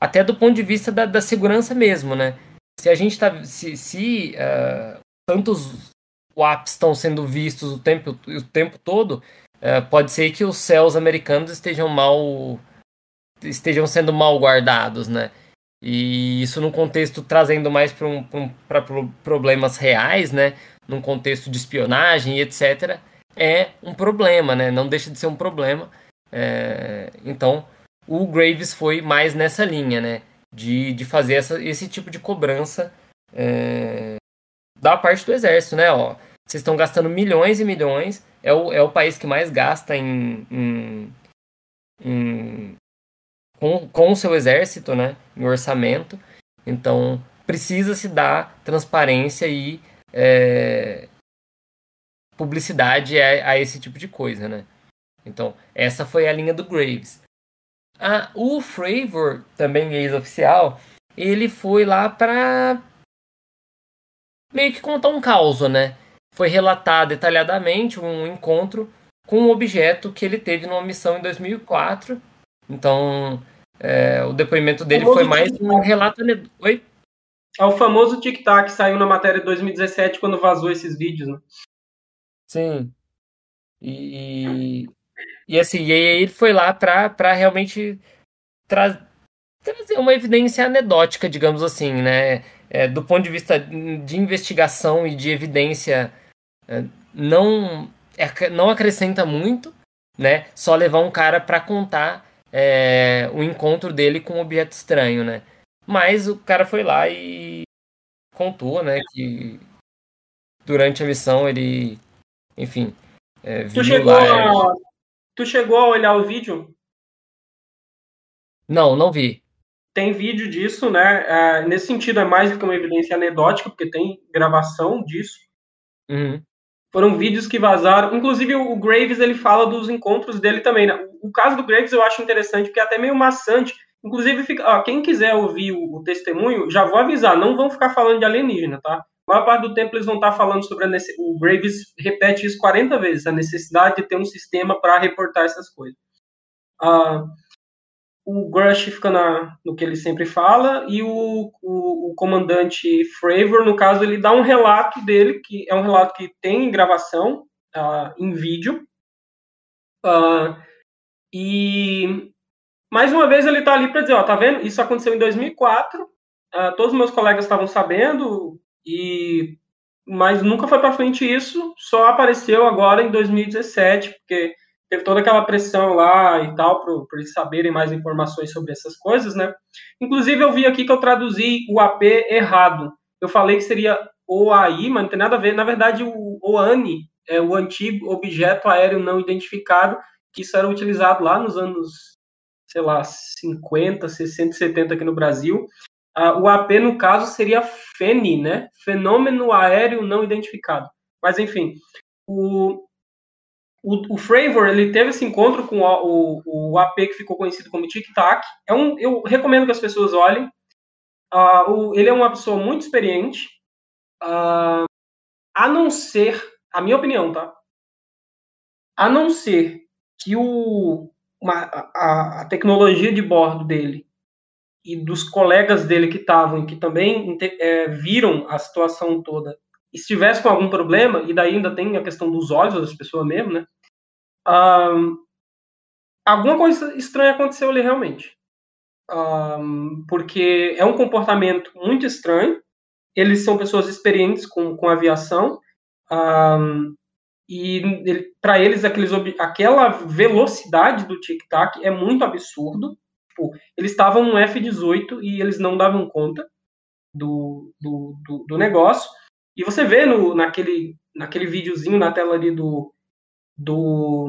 até do ponto de vista da, da, segurança mesmo, né? Se a gente está, se, se uh, tantos WAPs estão sendo vistos o tempo, o tempo todo, uh, pode ser que os céus americanos estejam mal, estejam sendo mal guardados, né? E isso no contexto trazendo mais para um, problemas reais, né? Num contexto de espionagem e etc., é um problema, né? Não deixa de ser um problema. É, então, o Graves foi mais nessa linha, né? De, de fazer essa, esse tipo de cobrança é, da parte do exército, né? Ó, vocês estão gastando milhões e milhões, é o, é o país que mais gasta em, em, em com, com o seu exército, né? Em orçamento. Então, precisa se dar transparência e é, publicidade a, a, esse tipo de coisa, né? Então, essa foi a linha do Graves. Ah, o Fravor, também ex-oficial, ele foi lá para meio que contar um caos, né? Foi relatar detalhadamente um encontro com um objeto que ele teve numa missão em 2004. Então, é, o depoimento dele foi mais um relato. Oi? É o famoso tic-tac que saiu na matéria de 2017 quando vazou esses vídeos, né? Sim. E, e assim, e aí ele foi lá para realmente tra trazer uma evidência anedótica, digamos assim, né? É, do ponto de vista de investigação e de evidência, é, não, é, não acrescenta muito, né? Só levar um cara para contar é, o encontro dele com um objeto estranho, né? Mas o cara foi lá e contou, né, que durante a missão ele, enfim, é, viu tu chegou lá... A... Tu chegou a olhar o vídeo? Não, não vi. Tem vídeo disso, né? É, nesse sentido é mais do que uma evidência anedótica, porque tem gravação disso. Uhum. Foram vídeos que vazaram. Inclusive, o Graves ele fala dos encontros dele também. Né? O caso do Graves eu acho interessante, porque é até meio maçante. Inclusive, fica, ó, quem quiser ouvir o, o, testemunho, já vou avisar, não vão ficar falando de alienígena, tá? A maior parte do tempo eles vão estar falando sobre a. O Graves repete isso 40 vezes, a necessidade de ter um sistema para reportar essas coisas. Uh, o Grush fica na, no que ele sempre fala, e o, o, o, comandante Fravor, no caso, ele dá um relato dele, que é um relato que tem gravação uh, em vídeo. Uh, e mais uma vez ele está ali para dizer, ó, tá vendo? Isso aconteceu em 2004, uh, ah, todos os meus colegas estavam sabendo, e mas nunca foi para frente isso, só apareceu agora em 2017, porque teve toda aquela pressão lá e tal, para eles saberem mais informações sobre essas coisas, né? Inclusive, eu vi aqui que eu traduzi o AP errado. Eu falei que seria OAI, mas não tem nada a ver. Na verdade, o OANI é o antigo objeto aéreo não identificado, que isso era utilizado lá nos anos sei lá, 50, 60, 70 aqui no Brasil. Uh, o AP, no caso, seria FENI, né? Fenômeno Aéreo Não Identificado. Mas, enfim, o, o, o Fravor, ele teve esse encontro com o, o, o AP que ficou conhecido como Tic Tac. É um, eu recomendo que as pessoas olhem. Uh, o, ele é uma pessoa muito experiente. Uh, a não ser, a minha opinião, tá? A não ser que o, uma, a, a tecnologia de bordo dele e dos colegas dele que estavam, que também é, viram a situação toda, estivesse com algum problema, e daí ainda tem a questão dos olhos das pessoas mesmo, né? Um, alguma coisa estranha aconteceu ali realmente. Um, porque é um comportamento muito estranho. Eles são pessoas experientes com, com aviação. Um, e para eles, aqueles, aquela velocidade do tic-tac é muito absurdo. Tipo, eles estavam no F-18 e eles não davam conta do, do, do, do, negócio. E você vê no, naquele, naquele videozinho na tela ali do, do,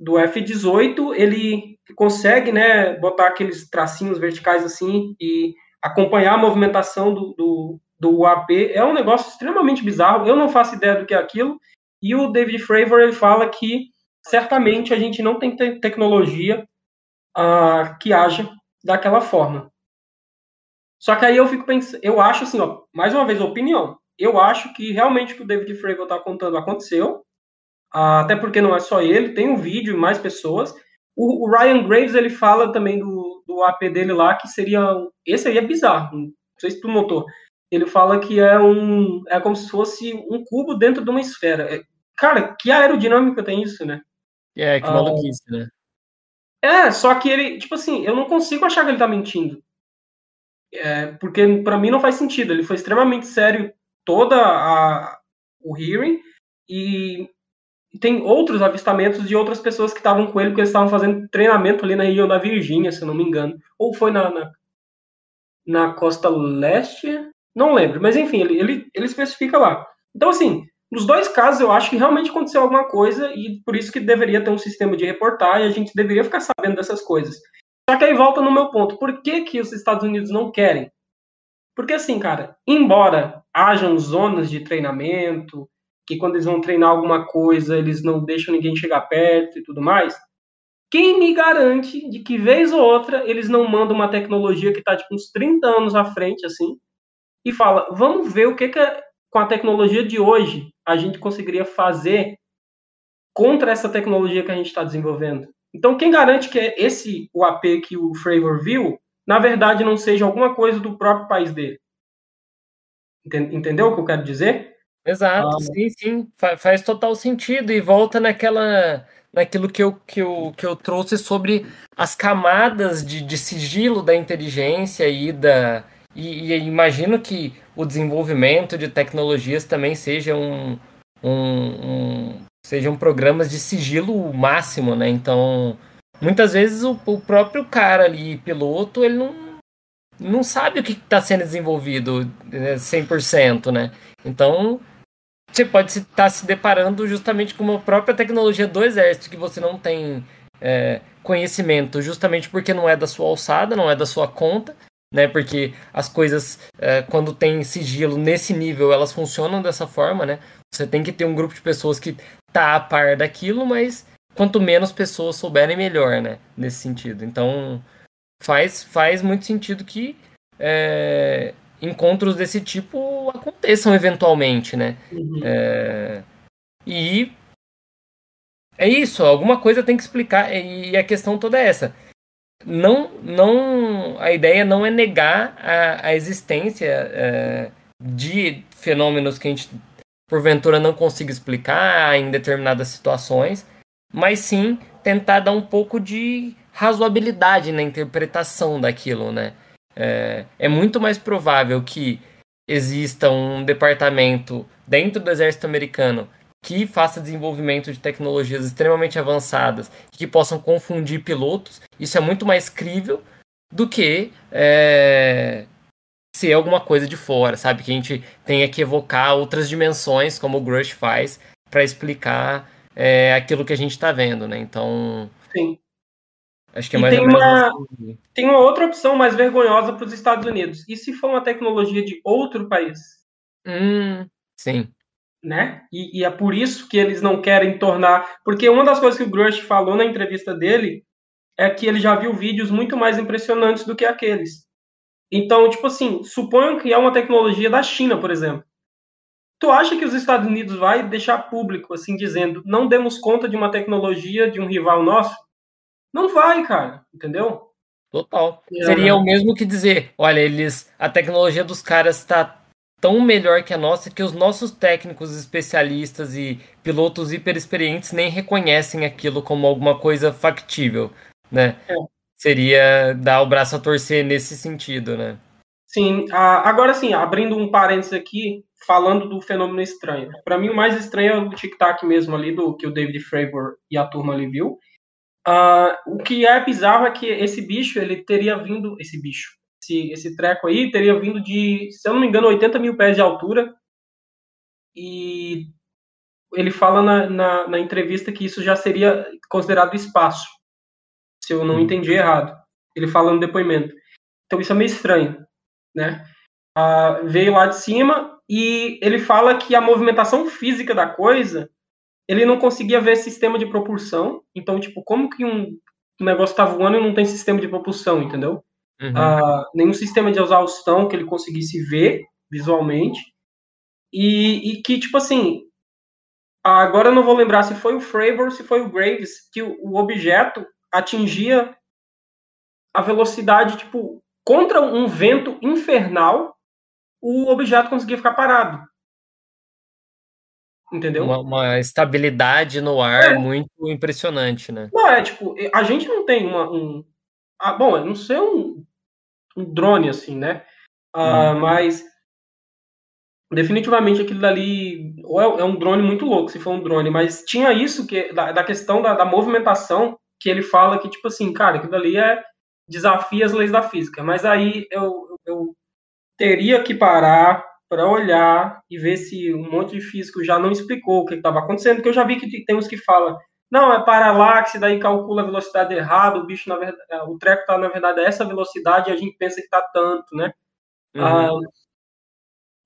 do F-18, ele consegue né, botar aqueles tracinhos verticais assim e acompanhar a movimentação do, do, do AP. É um negócio extremamente bizarro. Eu não faço ideia do que é aquilo. E o David Fravor ele fala que certamente a gente não tem te tecnologia uh, que haja daquela forma. Só que aí eu fico pensando, eu acho assim, ó, mais uma vez, opinião. Eu acho que realmente o que o David Fravor está contando aconteceu, uh, até porque não é só ele, tem um vídeo e mais pessoas. O, o, Ryan Graves ele fala também do, do AP dele lá que seria, esse aí é bizarro, não sei se tu notou ele fala que é um é como se fosse um cubo dentro de uma esfera. É, cara, que aerodinâmica tem isso, né? É, que ah, maluquice, né? É, só que ele, tipo assim, eu não consigo achar que ele tá mentindo. É, porque para mim não faz sentido. Ele foi extremamente sério toda a o hearing e tem outros avistamentos de outras pessoas que estavam com ele, porque eles estavam fazendo treinamento ali na região da Virgínia, se eu não me engano. Ou foi na, na, na costa leste? Não lembro, mas enfim, ele, ele, ele especifica lá. Então, assim, nos dois casos eu acho que realmente aconteceu alguma coisa e por isso que deveria ter um sistema de reportar e a gente deveria ficar sabendo dessas coisas. Só que aí volta no meu ponto. Por que, que os Estados Unidos não querem? Porque assim, cara, embora hajam zonas de treinamento, que quando eles vão treinar alguma coisa, eles não deixam ninguém chegar perto e tudo mais. Quem me garante de que vez ou outra eles não mandam uma tecnologia que está tipo uns 30 anos à frente assim e fala, vamos ver o que, que é, com a tecnologia de hoje a gente conseguiria fazer contra essa tecnologia que a gente está desenvolvendo. Então, quem garante que é esse o AP que o Fravor viu, na verdade, não seja alguma coisa do próprio país dele? Entendeu o que eu quero dizer? Exato, ah, sim, sim, faz total sentido e volta naquela naquilo que eu, que eu, que eu trouxe sobre as camadas de, de sigilo da inteligência e da e, e, imagino que o desenvolvimento de tecnologias também seja um, um, um sejam programas de sigilo máximo, né? Então, muitas vezes o, o próprio cara ali, piloto, ele não, não sabe o que está sendo desenvolvido 100%, né? Então, você pode estar tá se deparando justamente com uma própria tecnologia do exército que você não tem é, conhecimento, justamente porque não é da sua alçada, não é da sua conta, né? Porque as coisas, é, quando tem sigilo nesse nível, elas funcionam dessa forma, né? Você tem que ter um grupo de pessoas que tá a par daquilo, mas quanto menos pessoas souberem, melhor, né? Nesse sentido. Então, faz, faz muito sentido que é, encontros desse tipo aconteçam eventualmente, né? Uhum. É, e é isso, alguma coisa tem que explicar, e a questão toda é essa. Não, não, a ideia não é negar a, a existência é, de fenômenos que a gente porventura não consiga explicar em determinadas situações, mas sim tentar dar um pouco de razoabilidade na interpretação daquilo, né? É, é muito mais provável que exista um departamento dentro do exército americano que faça desenvolvimento de tecnologias extremamente avançadas que possam confundir pilotos. Isso é muito mais crível do que é, ser alguma coisa de fora, sabe? Que a gente tenha que evocar outras dimensões, como o Grush faz, para explicar é, aquilo que a gente está vendo, né? Então. Sim. Acho que é mais tem, uma, assim. tem uma outra opção mais vergonhosa para os Estados Unidos. E se for uma tecnologia de outro país? Hum, sim. Né? E, e, é por isso que eles não querem tornar. Porque uma das coisas que o Grush falou na entrevista dele é que ele já viu vídeos muito mais impressionantes do que aqueles. Então, tipo assim, suponham que é uma tecnologia da China, por exemplo. Tu acha que os Estados Unidos vai deixar público, assim, dizendo, não demos conta de uma tecnologia de um rival nosso? Não vai, cara, entendeu? Total. É. Seria o mesmo que dizer, olha, eles, a tecnologia dos caras está tão melhor que a nossa que os nossos técnicos especialistas e pilotos hiperexperientes nem reconhecem aquilo como alguma coisa factível, né? É. Seria dar o braço a torcer nesse sentido, né? Sim, agora sim, abrindo um parênteses aqui, falando do fenômeno estranho. Para mim, o mais estranho é o tic-tac mesmo ali, do que o David Fravor e a turma ali viu. Uh, o que é bizarro é que esse bicho, ele teria vindo, esse bicho, esse, esse treco aí, teria vindo de, se eu não me engano, 80 mil pés de altura. E ele fala na, na, na entrevista que isso já seria considerado espaço, se eu não hum. entendi errado. Ele fala no depoimento. Então isso é meio estranho, né? Uh, veio lá de cima e ele fala que a movimentação física da coisa ele não conseguia ver sistema de propulsão. Então, tipo, como que um negócio tá voando e não tem sistema de propulsão, entendeu? Uhum. Uh, nenhum sistema de exaustão que ele conseguisse ver visualmente. E, e, que, tipo assim, agora eu não vou lembrar se foi o Fravor, se foi o Graves, que o, o objeto atingia a velocidade, tipo, contra um vento infernal, o objeto conseguia ficar parado. Entendeu? Uma, uma estabilidade no ar é. muito impressionante, né? Não, é tipo, a gente não tem uma, um. Ah, bom, não sei um, um drone assim, né? Ah, hum. Mas definitivamente aquilo dali ou é, é, um drone muito louco, se for um drone, mas tinha isso que da, da questão da, da, movimentação que ele fala que tipo assim, cara, aquilo dali é desafia as leis da física, mas aí eu, eu teria que parar para olhar e ver se um monte de físico já não explicou o que estava acontecendo, porque eu já vi que tem uns que falam não, é paralaxe, daí calcula a velocidade errada, o bicho, na verdade, é, o treco está, na verdade, a essa velocidade e a gente pensa que está tanto, né? Uhum. Ah,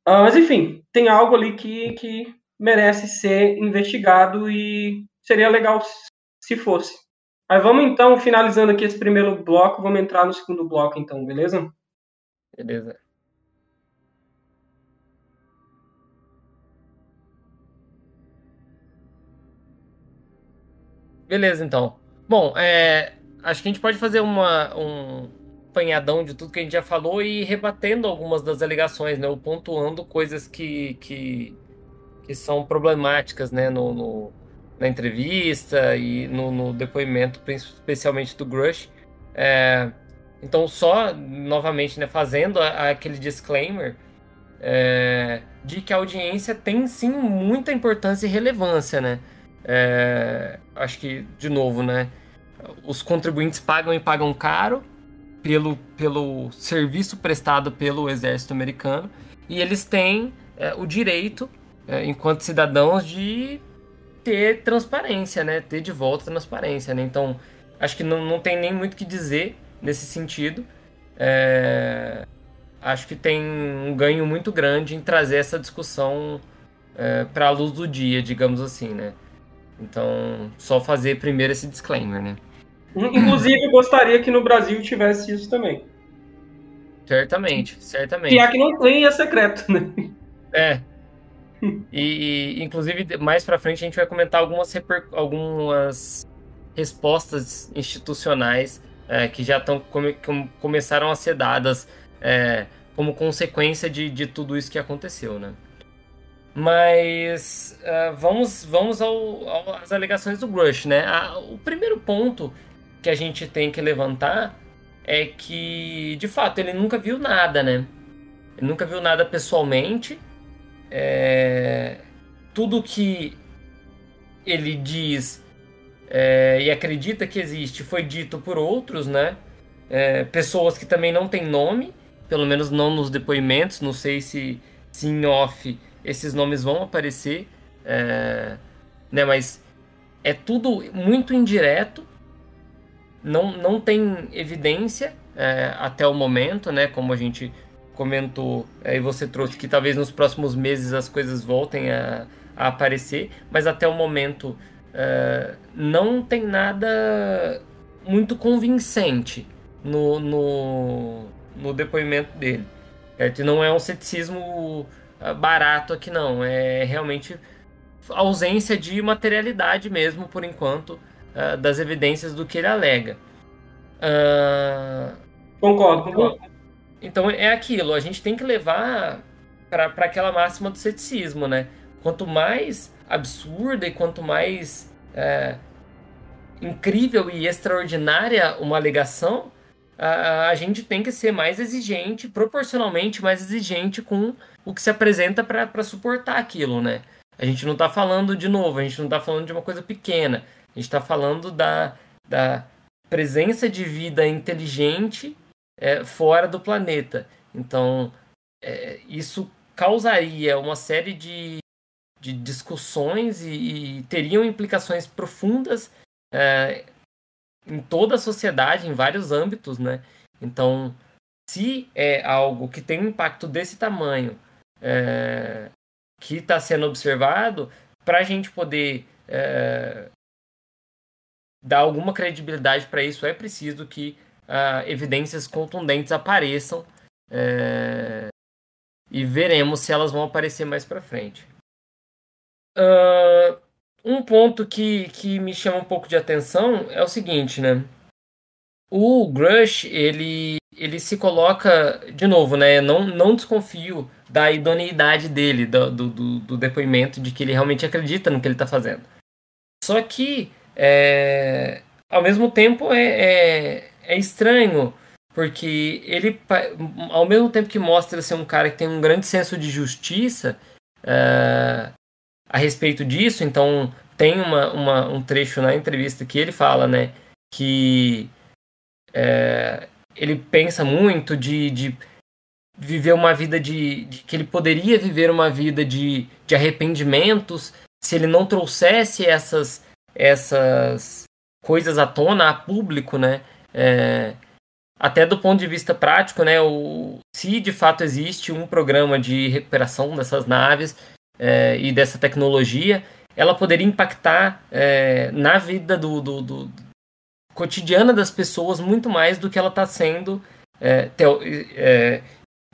ah, mas, enfim, tem algo ali que, que merece ser investigado e seria legal se fosse. Aí vamos, então, finalizando aqui esse primeiro bloco, vamos entrar no segundo bloco, então, beleza? Beleza. Beleza, então. Bom, é, acho que a gente pode fazer uma, um apanhadão de tudo que a gente já falou e rebatendo algumas das alegações, né? Ou pontuando coisas que, que, que são problemáticas, né? No, no na entrevista e no, no, depoimento, especialmente do Grush. É, então, só novamente, né? Fazendo a, aquele disclaimer é, de que a audiência tem sim muita importância e relevância, né? É, acho que, de novo, né? Os contribuintes pagam e pagam caro pelo, pelo serviço prestado pelo exército americano e eles têm é, o direito, é, enquanto cidadãos, de ter transparência, né? Ter de volta transparência, né? Então, acho que não, não tem nem muito que dizer nesse sentido. É, acho que tem um ganho muito grande em trazer essa discussão é, para a luz do dia, digamos assim, né? Então, só fazer primeiro esse disclaimer, né? Inclusive, gostaria que no Brasil tivesse isso também. Certamente, certamente. E aqui não tem, é secreto, né? É. E, e inclusive, mais pra frente a gente vai comentar algumas, reper... algumas respostas institucionais é, que já estão come... começaram a ser dadas é, como consequência de, de tudo isso que aconteceu, né? Mas uh, vamos, vamos ao, ao, às alegações do Grush, né? A, o primeiro ponto que a gente tem que levantar é que, de fato, ele nunca viu nada, né? Ele nunca viu nada pessoalmente. É... Tudo que ele diz é, e acredita que existe foi dito por outros, né? É, pessoas que também não têm nome, pelo menos não nos depoimentos, não sei se, se em off esses nomes vão aparecer, é, né? Mas é tudo muito indireto, não, não tem evidência é, até o momento, né? Como a gente comentou é, e você trouxe que talvez nos próximos meses as coisas voltem a, a aparecer, mas até o momento é, não tem nada muito convincente no, no, no depoimento dele. Certo? não é um ceticismo barato aqui não, é realmente ausência de materialidade mesmo, por enquanto, uh, das evidências do que ele alega. Uh... Concordo, concordo. Então é aquilo, a gente tem que levar para aquela máxima do ceticismo, né? Quanto mais absurda e quanto mais é, incrível e extraordinária uma alegação, a, a gente tem que ser mais exigente, proporcionalmente mais exigente com o que se apresenta para suportar aquilo, né? A gente não está falando de novo, a gente não está falando de uma coisa pequena, a gente está falando da, da presença de vida inteligente é, fora do planeta. Então, é, isso causaria uma série de, de discussões e, e teriam implicações profundas é, em toda a sociedade, em vários âmbitos, né? Então, se é algo que tem um impacto desse tamanho é, que está sendo observado, para a gente poder é, dar alguma credibilidade para isso, é preciso que uh, evidências contundentes apareçam é, e veremos se elas vão aparecer mais para frente. Uh, um ponto que, que me chama um pouco de atenção é o seguinte, né? O Grush, ele, ele se coloca, de novo, né? Não, não desconfio da idoneidade dele, do, do, do depoimento, de que ele realmente acredita no que ele está fazendo. Só que, é, ao mesmo tempo, é, é, é estranho porque ele, ao mesmo tempo que mostra ser um cara que tem um grande senso de justiça uh, a respeito disso, então tem uma, uma, um trecho na entrevista que ele fala, né, que é, ele pensa muito de, de viver uma vida de, de, que ele poderia viver uma vida de, de arrependimentos se ele não trouxesse essas essas coisas à tona a público, né? É, até do ponto de vista prático, né? O, se de fato existe um programa de recuperação dessas naves é, e dessa tecnologia, ela poderia impactar é, na vida do, do, do, cotidiana das pessoas muito mais do que ela está sendo. É, é,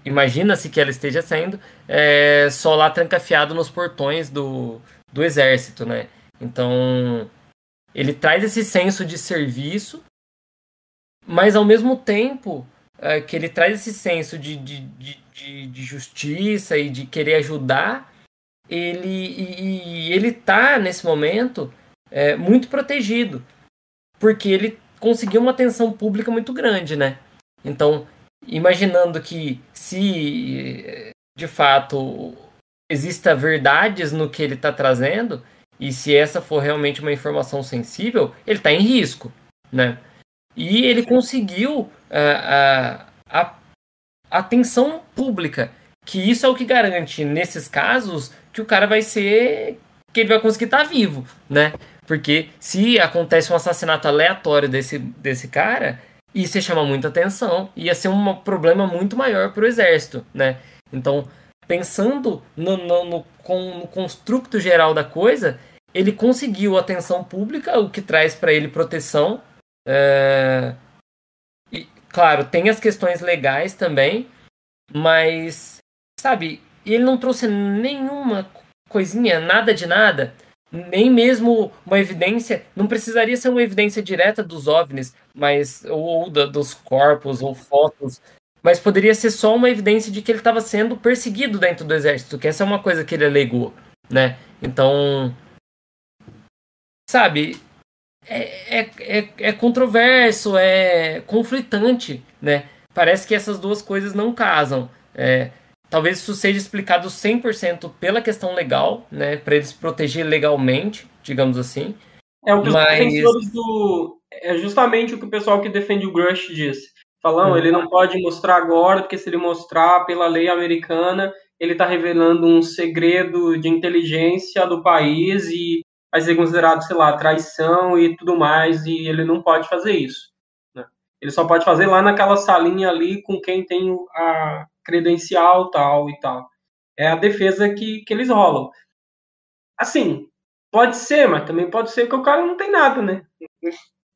Imagina-se que ela esteja sendo é, só lá trancafiado nos portões do, do exército, né? Então, ele traz esse senso de serviço, mas ao mesmo tempo é, que ele traz esse senso de, de, de, de, justiça e de querer ajudar, ele, e, e ele tá nesse momento é, muito protegido, porque ele conseguiu uma atenção pública muito grande, né? Então, imaginando que se de fato exista verdades no que ele está trazendo e se essa for realmente uma informação sensível, ele está em risco, né? E ele conseguiu a, a, a atenção pública, que isso é o que garante nesses casos que o cara vai ser que ele vai conseguir estar tá vivo, né? Porque se acontece um assassinato aleatório desse, desse cara, isso ia chamar muita atenção, ia ser um problema muito maior para o exército, né? Então, pensando no, no, no, no construto geral da coisa, ele conseguiu atenção pública, o que traz para ele proteção. É... E, claro, tem as questões legais também, mas, sabe, ele não trouxe nenhuma coisinha, nada de nada nem mesmo uma evidência, não precisaria ser uma evidência direta dos OVNIs, mas ou, ou da, dos corpos ou fotos, mas poderia ser só uma evidência de que ele estava sendo perseguido dentro do exército, que essa é uma coisa que ele alegou, né? Então, sabe, é, é, é, é controverso, é conflitante, né? Parece que essas duas coisas não casam. É, Talvez isso seja explicado 100% pela questão legal, né? Para eles proteger legalmente, digamos assim. É o que Mas... os defensores do. É justamente o que o pessoal que defende o Grush diz. Falando, uhum. ele não pode mostrar agora, porque se ele mostrar pela lei americana, ele está revelando um segredo de inteligência do país e vai ser considerado, sei lá, traição e tudo mais, e ele não pode fazer isso. Né? Ele só pode fazer lá naquela salinha ali com quem tem a, credencial tal e tal. É a defesa que, que eles rolam. Assim, pode ser, mas também pode ser que o cara não tem nada, né?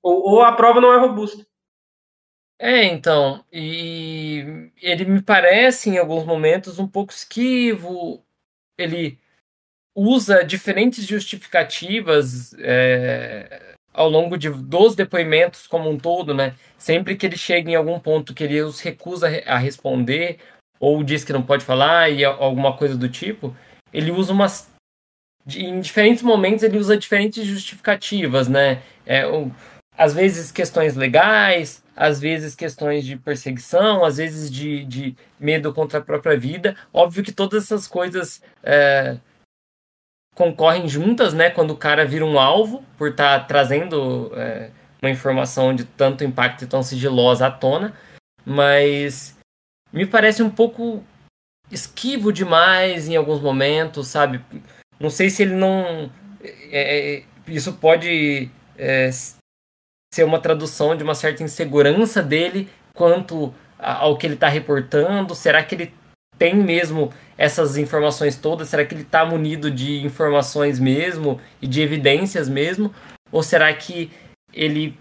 Ou, ou a prova não é robusta. É, então, e ele me parece em alguns momentos um pouco esquivo. Ele usa diferentes justificativas é, ao longo de, dos depoimentos como um todo, né? Sempre que ele chega em algum ponto que ele os recusa a responder ou diz que não pode falar e alguma coisa do tipo, ele usa umas. Em diferentes momentos ele usa diferentes justificativas, né? É, às vezes questões legais, às vezes questões de perseguição, às vezes de, de medo contra a própria vida. Óbvio que todas essas coisas é, concorrem juntas, né? Quando o cara vira um alvo por estar tá trazendo é, uma informação de tanto impacto e tão sigilosa à tona, mas me parece um pouco esquivo demais em alguns momentos, sabe? Não sei se ele não. É, é, isso pode é, ser uma tradução de uma certa insegurança dele quanto ao que ele está reportando. Será que ele tem mesmo essas informações todas? Será que ele está munido de informações mesmo e de evidências mesmo? Ou será que ele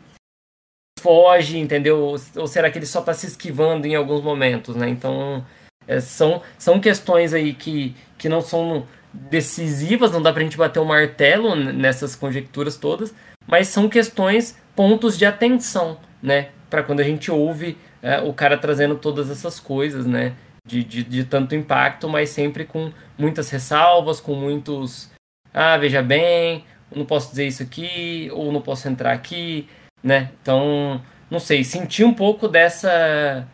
foge, entendeu? Ou será que ele só está se esquivando em alguns momentos, né? Então, é, são, são questões aí que, que não são decisivas, não dá pra gente bater o martelo nessas conjecturas todas, mas são questões, pontos de atenção, né? Para quando a gente ouve é, o cara trazendo todas essas coisas, né? De, de, de tanto impacto, mas sempre com muitas ressalvas, com muitos. Ah, veja bem, não posso dizer isso aqui, ou não posso entrar aqui, né? Então, não sei, senti um pouco dessa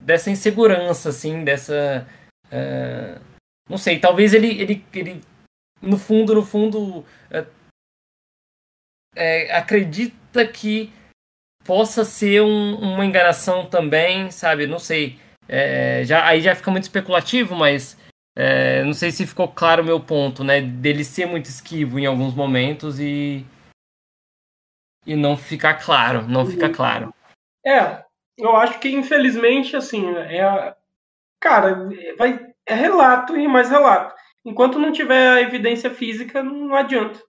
dessa insegurança, assim, dessa. Uh, não sei, talvez ele, ele, ele, no fundo, no fundo, uh, é, acredita que possa ser um, uma enganação também, sabe? Não sei. É, já, aí já fica muito especulativo, mas é, não sei se ficou claro o meu ponto, né? Dele ser muito esquivo em alguns momentos e. E não ficar claro, não fica uhum. claro. É, eu acho que infelizmente, assim, é. Cara, vai, é relato e mais relato. Enquanto não tiver a evidência física, não adianta.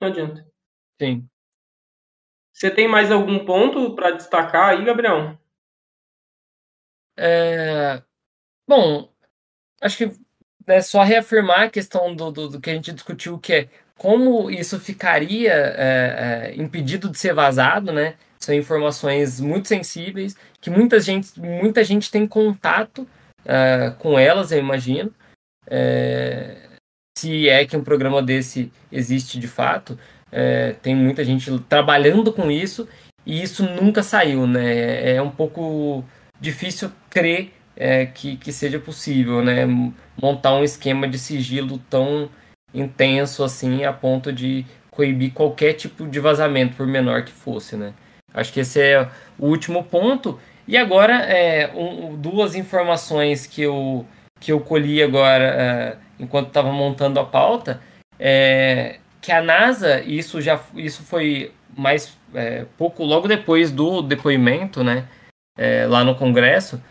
Não adianta. Sim. Você tem mais algum ponto para destacar aí, Gabriel? É... Bom, acho que é só reafirmar a questão do, do, do, que a gente discutiu, que é como isso ficaria é, é, impedido de ser vazado, né? São informações muito sensíveis, que muita gente, muita gente tem contato uh, com elas, eu imagino. É, se é que um programa desse existe de fato. É, tem muita gente trabalhando com isso e isso nunca saiu, né? É um pouco difícil crer é, que, que seja possível, né? Montar um esquema de sigilo tão intenso assim a ponto de coibir qualquer tipo de vazamento, por menor que fosse, né? Acho que esse é o último ponto. E agora, é, um, duas informações que eu, que eu colhi agora é, enquanto estava montando a pauta. É, que a NASA, isso já isso foi mais é, pouco logo depois do depoimento, né, é, lá no Congresso,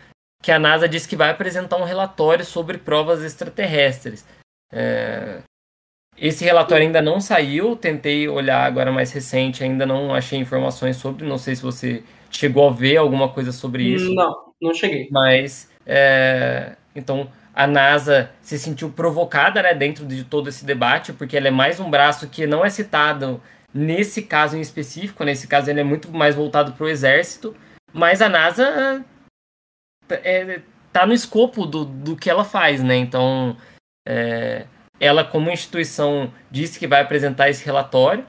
que a NASA disse que vai apresentar um relatório sobre provas extraterrestres. É, esse relatório ainda não saiu, tentei olhar agora mais recente, ainda não achei informações sobre, não sei se você chegou a ver alguma coisa sobre isso. Não, não cheguei. Mas, é, então, a NASA se sentiu provocada né, dentro de todo esse debate, porque ela é mais um braço que não é citado nesse caso em específico. Nesse caso, ele é muito mais voltado para o exército, mas a NASA é, tá no escopo do, do que ela faz, né? Então, é, ela, como instituição, disse que vai apresentar esse relatório.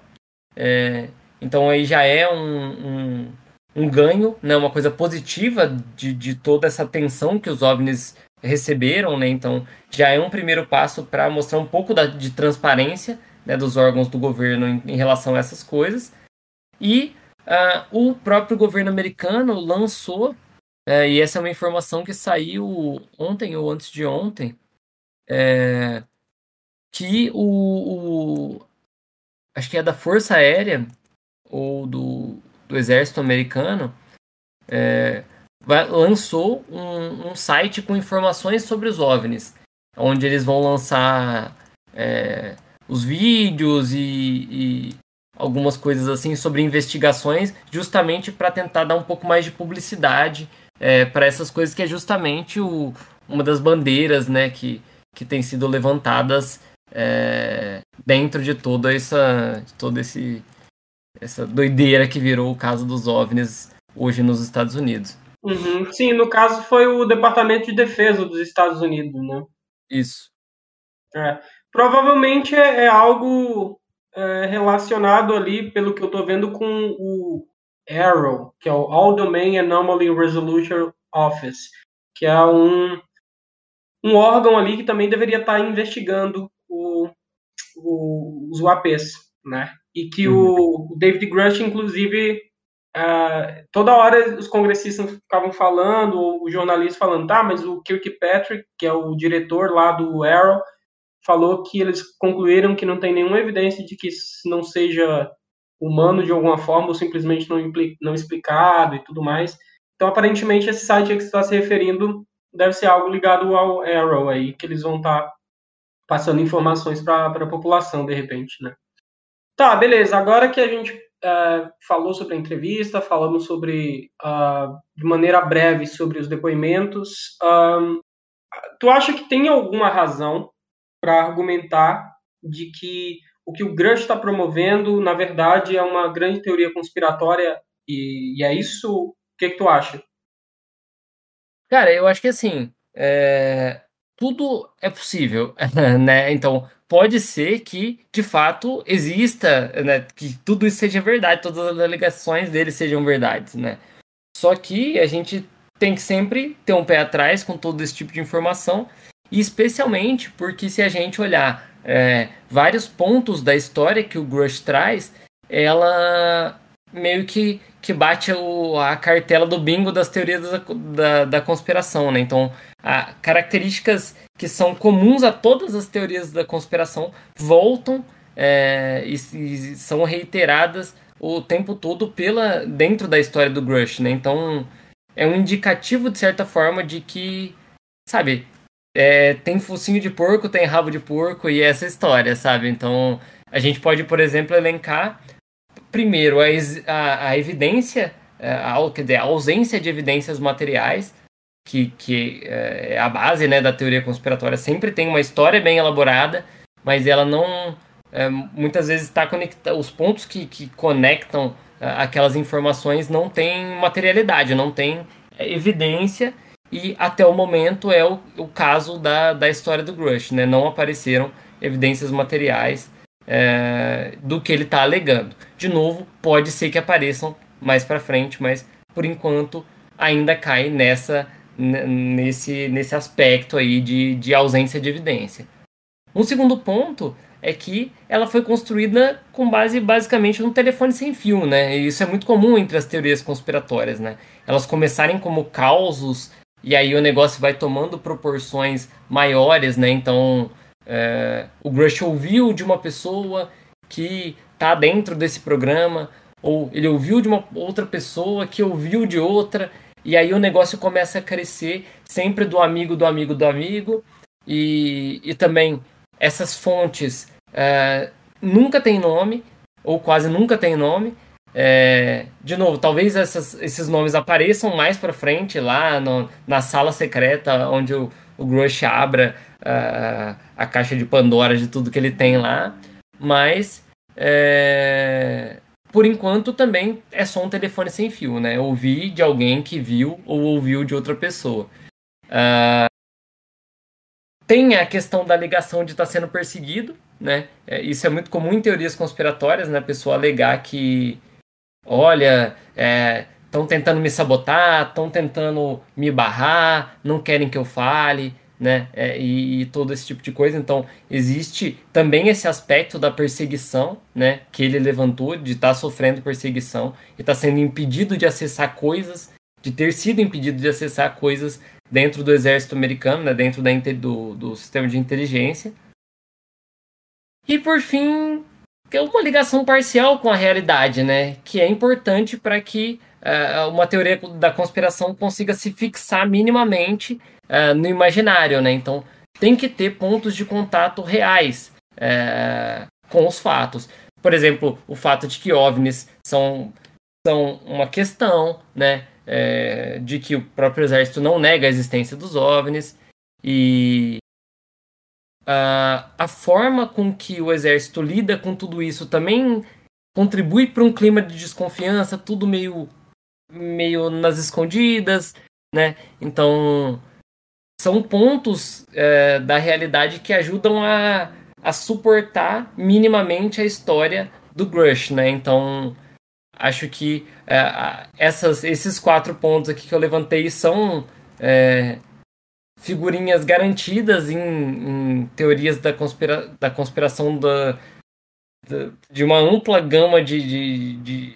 É, então, aí já é um, um, um, ganho, né? uma coisa positiva de, de toda essa tensão que os OVNIs receberam, né? Então já é um primeiro passo para mostrar um pouco da, de transparência né, dos órgãos do governo em, em relação a essas coisas. E uh, o próprio governo americano lançou, uh, e essa é uma informação que saiu ontem ou antes de ontem, é, que o, o, acho que é da Força Aérea ou do, do Exército Americano é, lançou um, um, site com informações sobre os OVNIs, onde eles vão lançar é, os vídeos e, e, algumas coisas assim sobre investigações, justamente para tentar dar um pouco mais de publicidade é, para essas coisas que é justamente o, uma das bandeiras, né, que, que tem sido levantadas é, dentro de toda essa, toda esse essa doideira que virou o caso dos OVNIs hoje nos Estados Unidos. Uhum. Sim, no caso foi o Departamento de Defesa dos Estados Unidos, né? Isso. É. Provavelmente é, é algo é, relacionado ali, pelo que eu estou vendo, com o ARROW, que é o All Domain Anomaly Resolution Office, que é um, um órgão ali que também deveria estar investigando o, os UAPs, né? E que uhum. o David Grush, inclusive, Uh, toda hora os congressistas ficavam falando, ou o jornalista falando, tá, mas o Kirkpatrick, que é o diretor lá do Arrow, falou que eles concluíram que não tem nenhuma evidência de que não seja humano de alguma forma, ou simplesmente não, não explicado e tudo mais. Então, aparentemente, esse site que você está se referindo deve ser algo ligado ao Arrow aí, que eles vão estar tá passando informações para a população, de repente, né? Tá, beleza. Agora que a gente uh, falou sobre a entrevista, falamos sobre, uh, de maneira breve, sobre os depoimentos. Tu acha que tem alguma razão para argumentar de que o que o Grush está promovendo, na verdade, é uma grande teoria conspiratória e, e é isso? O que, que tu acha? Cara, eu acho que assim, é... tudo é possível, né? Então, pode ser que, de fato, exista, né? Que tudo isso seja verdade, todas as alegações dele sejam verdades, né? Só que a gente tem que sempre ter um pé atrás com todo esse tipo de informação, e especialmente porque se a gente olhar é, vários pontos da história que o Grush traz, ela meio que, que bate o, a cartela do bingo das teorias da, da, da conspiração, né? Então, a, características que são comuns a todas as teorias da conspiração voltam é, e, e, são reiteradas o tempo todo pela dentro da história do Grush, né? Então, é um indicativo, de certa forma, de que, sabe, é, tem focinho de porco, tem rabo de porco e essa história, sabe? Então, a gente pode, por exemplo, elencar primeiro a, a, a evidência, é, a, quer dizer, a ausência de evidências materiais, que, que é, é a base né, da teoria conspiratória. Sempre tem uma história bem elaborada, mas ela não. É, muitas vezes está conectada. Os pontos que, que conectam aquelas informações não tem materialidade, não tem evidência e até o momento é o, o caso da, da história do Grush, né? Não apareceram evidências materiais é, do que ele está alegando. De novo, pode ser que apareçam mais para frente, mas por enquanto ainda cai nessa nesse, nesse aspecto aí de, de ausência de evidência. Um segundo ponto é que ela foi construída com base basicamente no telefone sem fio, né? E isso é muito comum entre as teorias conspiratórias, né? Elas começarem como causos e aí o negócio vai tomando proporções maiores, né? Então é, o Grush ouviu de uma pessoa que tá dentro desse programa, ou ele ouviu de uma outra pessoa que ouviu de outra, e aí o negócio começa a crescer sempre do amigo do amigo do amigo, e, e também essas fontes é, nunca tem nome, ou quase nunca tem nome. É, de novo, talvez essas, esses nomes apareçam mais para frente lá no, na sala secreta onde o, o Grush abra uh, a caixa de Pandora de tudo que ele tem lá, mas é, por enquanto também é só um telefone sem fio, né? Ouvi de alguém que viu ou ouviu de outra pessoa. Uh, tem a questão da alegação de estar tá sendo perseguido, né? É, isso é muito comum em teorias conspiratórias, né? A pessoa alegar que, olha, estão é, tentando me sabotar, estão tentando me barrar, não querem que eu fale, né? É, e, e, todo esse tipo de coisa. Então, existe também esse aspecto da perseguição, né? Que ele levantou, de estar tá sofrendo perseguição e estar tá sendo impedido de acessar coisas, de ter sido impedido de acessar coisas dentro do exército americano, né, dentro da, do, do sistema de inteligência. E por fim, é uma ligação parcial com a realidade, né, que é importante para que uh, uma teoria da conspiração consiga se fixar minimamente uh, no imaginário, né? Então tem que ter pontos de contato reais uh, com os fatos. Por exemplo, o fato de que OVNIs são, são uma questão, né? é, de que o próprio exército não nega a existência dos OVNIs e a, a forma com que o exército lida com tudo isso também contribui para um clima de desconfiança, tudo meio meio nas escondidas, né? Então são pontos é, da realidade que ajudam a, a suportar minimamente a história do Grush, né? Então acho que é, essas, esses quatro pontos aqui que eu levantei são é, figurinhas garantidas em, em, teorias da, conspira, da conspiração da, da, de uma ampla gama de, de, de,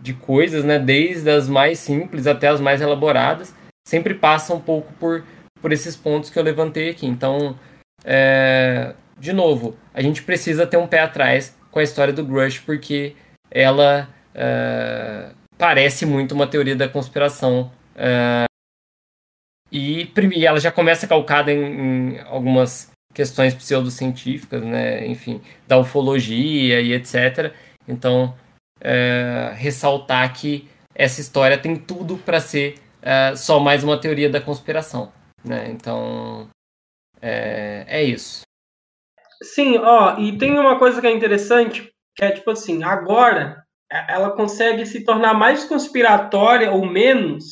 de, coisas, né? desde as mais simples até as mais elaboradas, sempre passa um pouco por, por esses pontos que eu levantei aqui. Então, é, de novo, a gente precisa ter um pé atrás com a história do Grush, porque ela é, parece muito uma teoria da conspiração. É, e, e, ela já começa calcada em, em algumas questões pseudocientíficas, né? enfim, da ufologia e etc. Então, é, ressaltar que essa história tem tudo para ser é, só mais uma teoria da conspiração. Né? Então, é, é isso. Sim, ó, e tem uma coisa que é interessante, que é tipo assim, agora ela consegue se tornar mais conspiratória ou menos,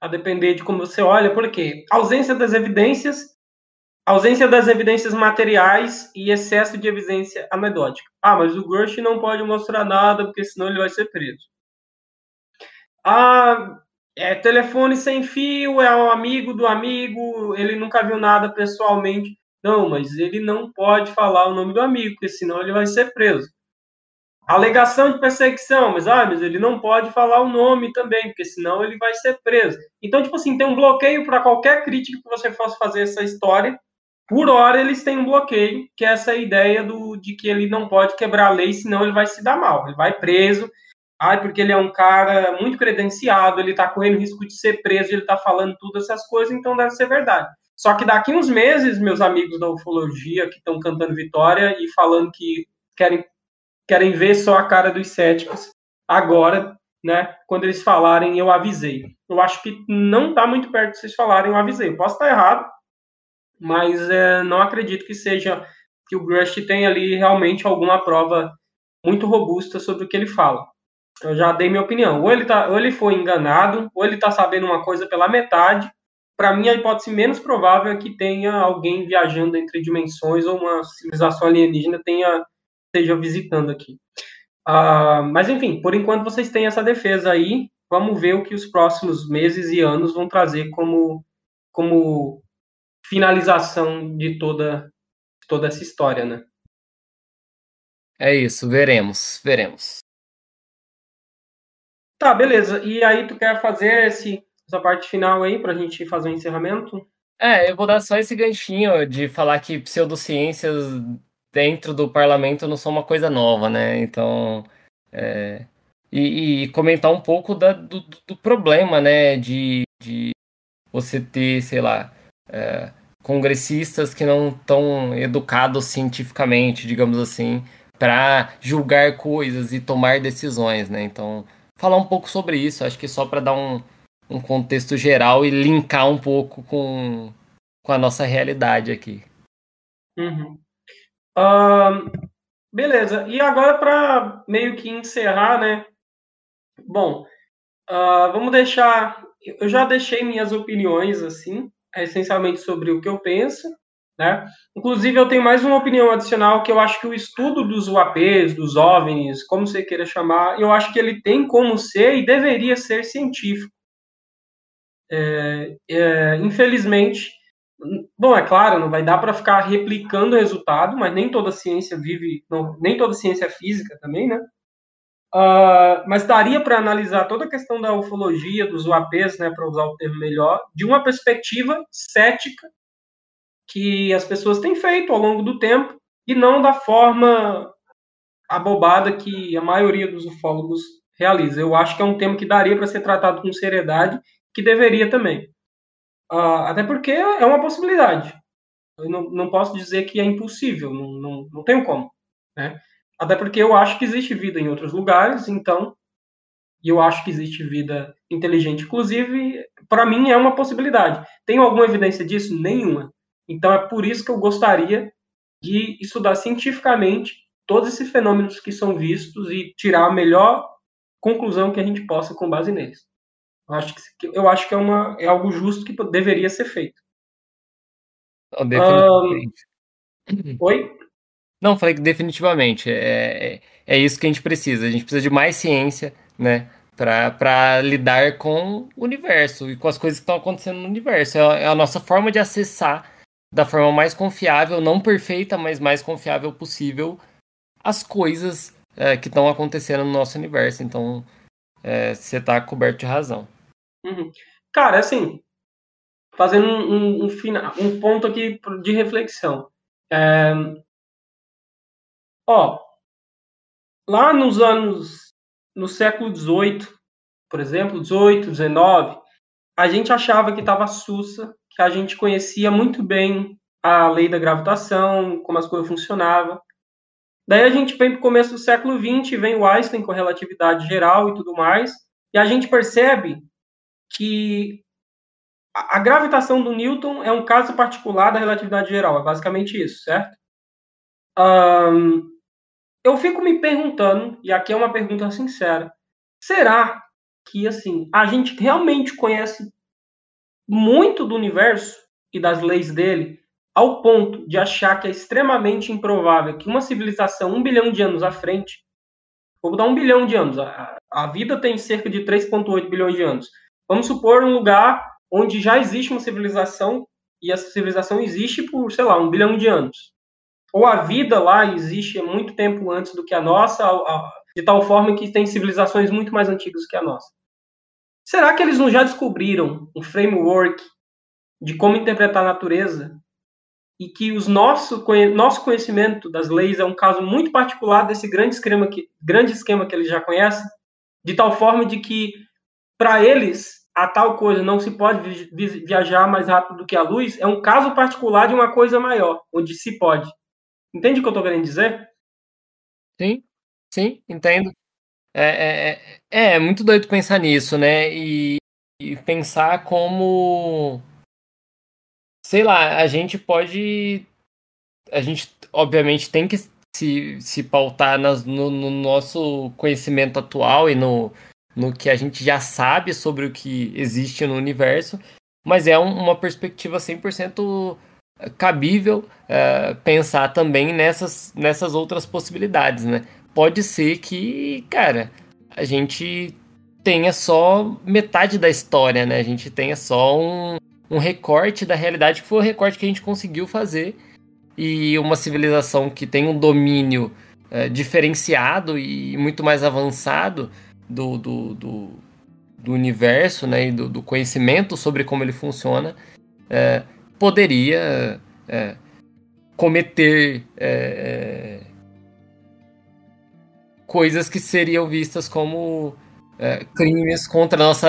a depender de como você olha, porque ausência das evidências ausência das evidências materiais e excesso de evidência anedótica. Ah, mas o Grush não pode mostrar nada, porque senão ele vai ser preso. Ah, é telefone sem fio, é um amigo do amigo, ele nunca viu nada pessoalmente. Não, mas ele não pode falar o nome do amigo, porque senão ele vai ser preso. Alegação de perseguição, mas, ah, mas ele não pode falar o nome também, porque senão ele vai ser preso. Então, tipo assim, tem um bloqueio para qualquer crítica que você fosse fazer essa história. Por hora, eles têm um bloqueio, que é essa ideia do, de que ele não pode quebrar a lei, senão ele vai se dar mal. Ele vai preso, ai, porque ele é um cara muito credenciado, ele está correndo risco de ser preso, ele está falando todas essas coisas, então deve ser verdade. Só que daqui uns meses, meus amigos da ufologia que estão cantando vitória e falando que querem querem ver só a cara dos céticos agora, né? Quando eles falarem, eu avisei. Eu acho que não está muito perto de vocês falarem, eu avisei. Eu posso estar errado, mas é, não acredito que seja que o Grush tenha ali realmente alguma prova muito robusta sobre o que ele fala. Eu já dei minha opinião. Ou ele, tá, ou ele foi enganado, ou ele está sabendo uma coisa pela metade. Para mim, a hipótese menos provável é que tenha alguém viajando entre dimensões ou uma civilização alienígena tenha esteja visitando aqui. Uh, mas, enfim, por enquanto vocês têm essa defesa aí. Vamos ver o que os próximos meses e anos vão trazer como, como finalização de toda, toda essa história, né? É isso, veremos, veremos. Tá, beleza. E aí, tu quer fazer esse, essa parte final aí pra gente fazer o um encerramento? É, eu vou dar só esse ganchinho de falar que pseudociências dentro do parlamento não são uma coisa nova, né? Então, é, e, e, comentar um pouco da, do, do, problema, né? De, de você ter, sei lá, é, congressistas que não estão educados cientificamente, digamos assim, para julgar coisas e tomar decisões, né? Então, falar um pouco sobre isso, acho que só para dar um, um contexto geral e linkar um pouco com, com a nossa realidade aqui. Uhum. Uh, beleza. E agora, para meio que encerrar, né? Bom, uh, vamos deixar. Eu já deixei minhas opiniões, assim, essencialmente sobre o que eu penso, né? Inclusive, eu tenho mais uma opinião adicional que eu acho que o estudo dos UAPs, dos OVNIs, como você queira chamar, eu acho que ele tem como ser e deveria ser científico. É, é, infelizmente, Bom, é claro, não vai dar para ficar replicando o resultado, mas nem toda ciência vive, não, nem toda ciência é física também, né? Uh, mas daria para analisar toda a questão da ufologia, dos UAPs, né, para usar o termo melhor, de uma perspectiva cética que as pessoas têm feito ao longo do tempo e não da forma abobada que a maioria dos ufólogos realiza. Eu acho que é um tema que daria para ser tratado com seriedade, que deveria também. Uh, até porque é uma possibilidade. Eu não, não posso dizer que é impossível, não, não, não tenho como. Né? Até porque eu acho que existe vida em outros lugares, então, e eu acho que existe vida inteligente. Inclusive, para mim é uma possibilidade. Tenho alguma evidência disso? Nenhuma. Então é por isso que eu gostaria de estudar cientificamente todos esses fenômenos que são vistos e tirar a melhor conclusão que a gente possa com base neles. Eu acho que, eu acho que é, uma, é algo justo que deveria ser feito. Não, definitivamente. Um... Oi? Não, falei que definitivamente é, é, é, isso que a gente precisa. A gente precisa de mais ciência, né? Para lidar com o universo e com as coisas que estão acontecendo no universo. É, é a nossa forma de acessar da forma mais confiável, não perfeita, mas mais confiável possível, as coisas é, que estão acontecendo no nosso universo. Então, é, você está coberto de razão. Uhum. Cara, assim, fazendo um, um, um, final, um ponto aqui de reflexão. É, ó, lá nos anos, no século XVIII, por exemplo, XVIII, XIX, a gente achava que estava sussa, que a gente conhecia muito bem a lei da gravitação, como as coisas funcionavam. Daí a gente vem para o começo do século XX, vem o Einstein com relatividade geral e tudo mais, e a gente percebe que a gravitação do Newton é um caso particular da relatividade geral, é basicamente isso, certo? Um, eu fico me perguntando, e aqui é uma pergunta sincera, será que assim a gente realmente conhece muito do universo e das leis dele ao ponto de achar que é extremamente improvável que uma civilização um bilhão de anos à frente, vou dar um bilhão de anos, a, a vida tem cerca de 3,8 bilhões de anos. Vamos supor um lugar onde já existe uma civilização e essa civilização existe por, sei lá, um bilhão de anos. Ou a vida lá existe muito tempo antes do que a nossa, de tal forma que tem civilizações muito mais antigas que a nossa. Será que eles não já descobriram um framework de como interpretar a natureza e que o nosso, nosso conhecimento das leis é um caso muito particular desse grande esquema que, grande esquema que eles já conhecem, de tal forma de que, para eles, a tal coisa não se pode viajar mais rápido do que a luz, é um caso particular de uma coisa maior, onde se pode. Entende o que eu estou querendo dizer? Sim, sim, entendo. É, é, é, é, muito doido pensar nisso, né? E, e pensar como. Sei lá, a gente pode. A gente, obviamente, tem que se, se pautar nas, no, no nosso conhecimento atual e no, no que a gente já sabe sobre o que existe no universo, mas é um, uma perspectiva 100% cabível uh, pensar também nessas, nessas outras possibilidades, né? Pode ser que, cara, a gente tenha só metade da história, né? A gente tenha só um, um recorte da realidade, que foi o recorte que a gente conseguiu fazer, e uma civilização que tem um domínio uh, diferenciado e muito mais avançado do, do, do, do universo, né? E do, do, conhecimento sobre como ele funciona. Uh, poderia é, cometer é, é, coisas que seriam vistas como é, crimes contra a nossa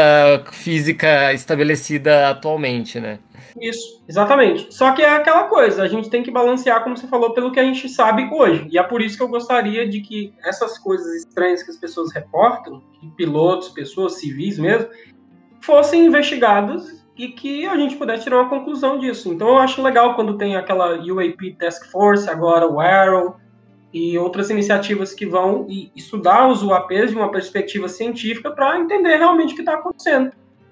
física estabelecida atualmente, né? Isso, exatamente. Só que é aquela coisa, a gente tem que balancear, como você falou, pelo que a gente sabe hoje. E é por isso que eu gostaria de que essas coisas estranhas que as pessoas reportam, pilotos, pessoas civis mesmo, fossem investigadas e que a gente pudesse tirar uma conclusão disso. Então eu acho legal quando tem aquela UAP Task Force, agora o Arrow e outras iniciativas que vão estudar os UAPs de uma perspectiva científica para entender realmente o que está acontecendo.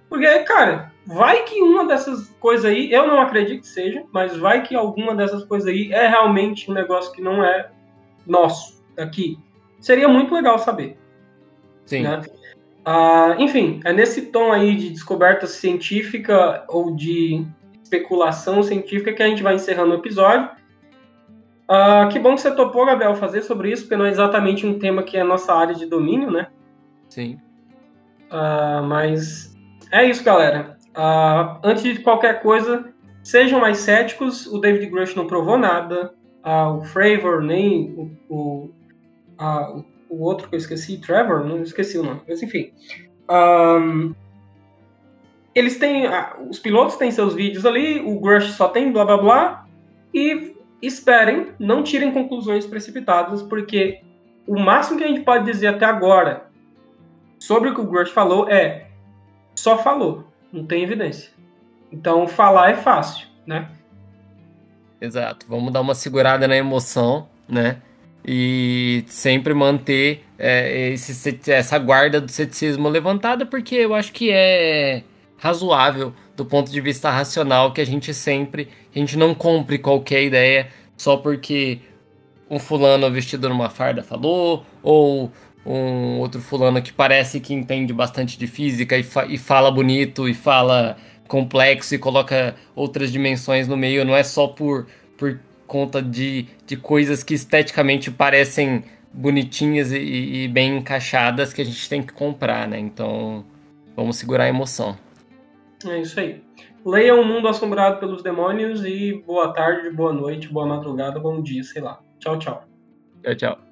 Porque, cara, vai que uma dessas coisas aí, eu não acredito que seja, mas vai que alguma dessas coisas aí é realmente um negócio que não é nosso aqui. Seria muito legal saber. Sim. Né? Ah, enfim, é nesse tom aí de descoberta científica ou de especulação científica que a gente vai encerrando o episódio. Ah, que bom que você topou, Gabriel, fazer sobre isso, porque não é exatamente um tema que é nossa área de domínio, né? Sim. Ah, mas é isso, galera. Ah, antes de qualquer coisa, sejam mais céticos. O David Grush não provou nada. Ah, o Fravor, nem o, o, o o outro que eu esqueci, Trevor, não esqueci o nome, mas enfim. Um, eles têm. Os pilotos têm seus vídeos ali, o Grush só tem blá blá blá. E esperem, não tirem conclusões precipitadas, porque o máximo que a gente pode dizer até agora sobre o que o Grush falou é só falou, não tem evidência. Então falar é fácil, né? Exato. Vamos dar uma segurada na emoção, né? e sempre manter é, esse, essa guarda do ceticismo levantada, porque eu acho que é razoável do ponto de vista racional que a gente sempre a gente não compre qualquer ideia só porque um fulano vestido numa farda falou ou um outro fulano que parece que entende bastante de física e, fa e fala bonito e fala complexo e coloca outras dimensões no meio não é só por por conta de, de coisas que esteticamente parecem bonitinhas e, e, bem encaixadas que a gente tem que comprar, né? Então, vamos segurar a emoção. É isso aí. Leia O Mundo Assombrado pelos Demônios e boa tarde, boa noite, boa madrugada, bom dia, sei lá. Tchau, tchau. Tchau, tchau.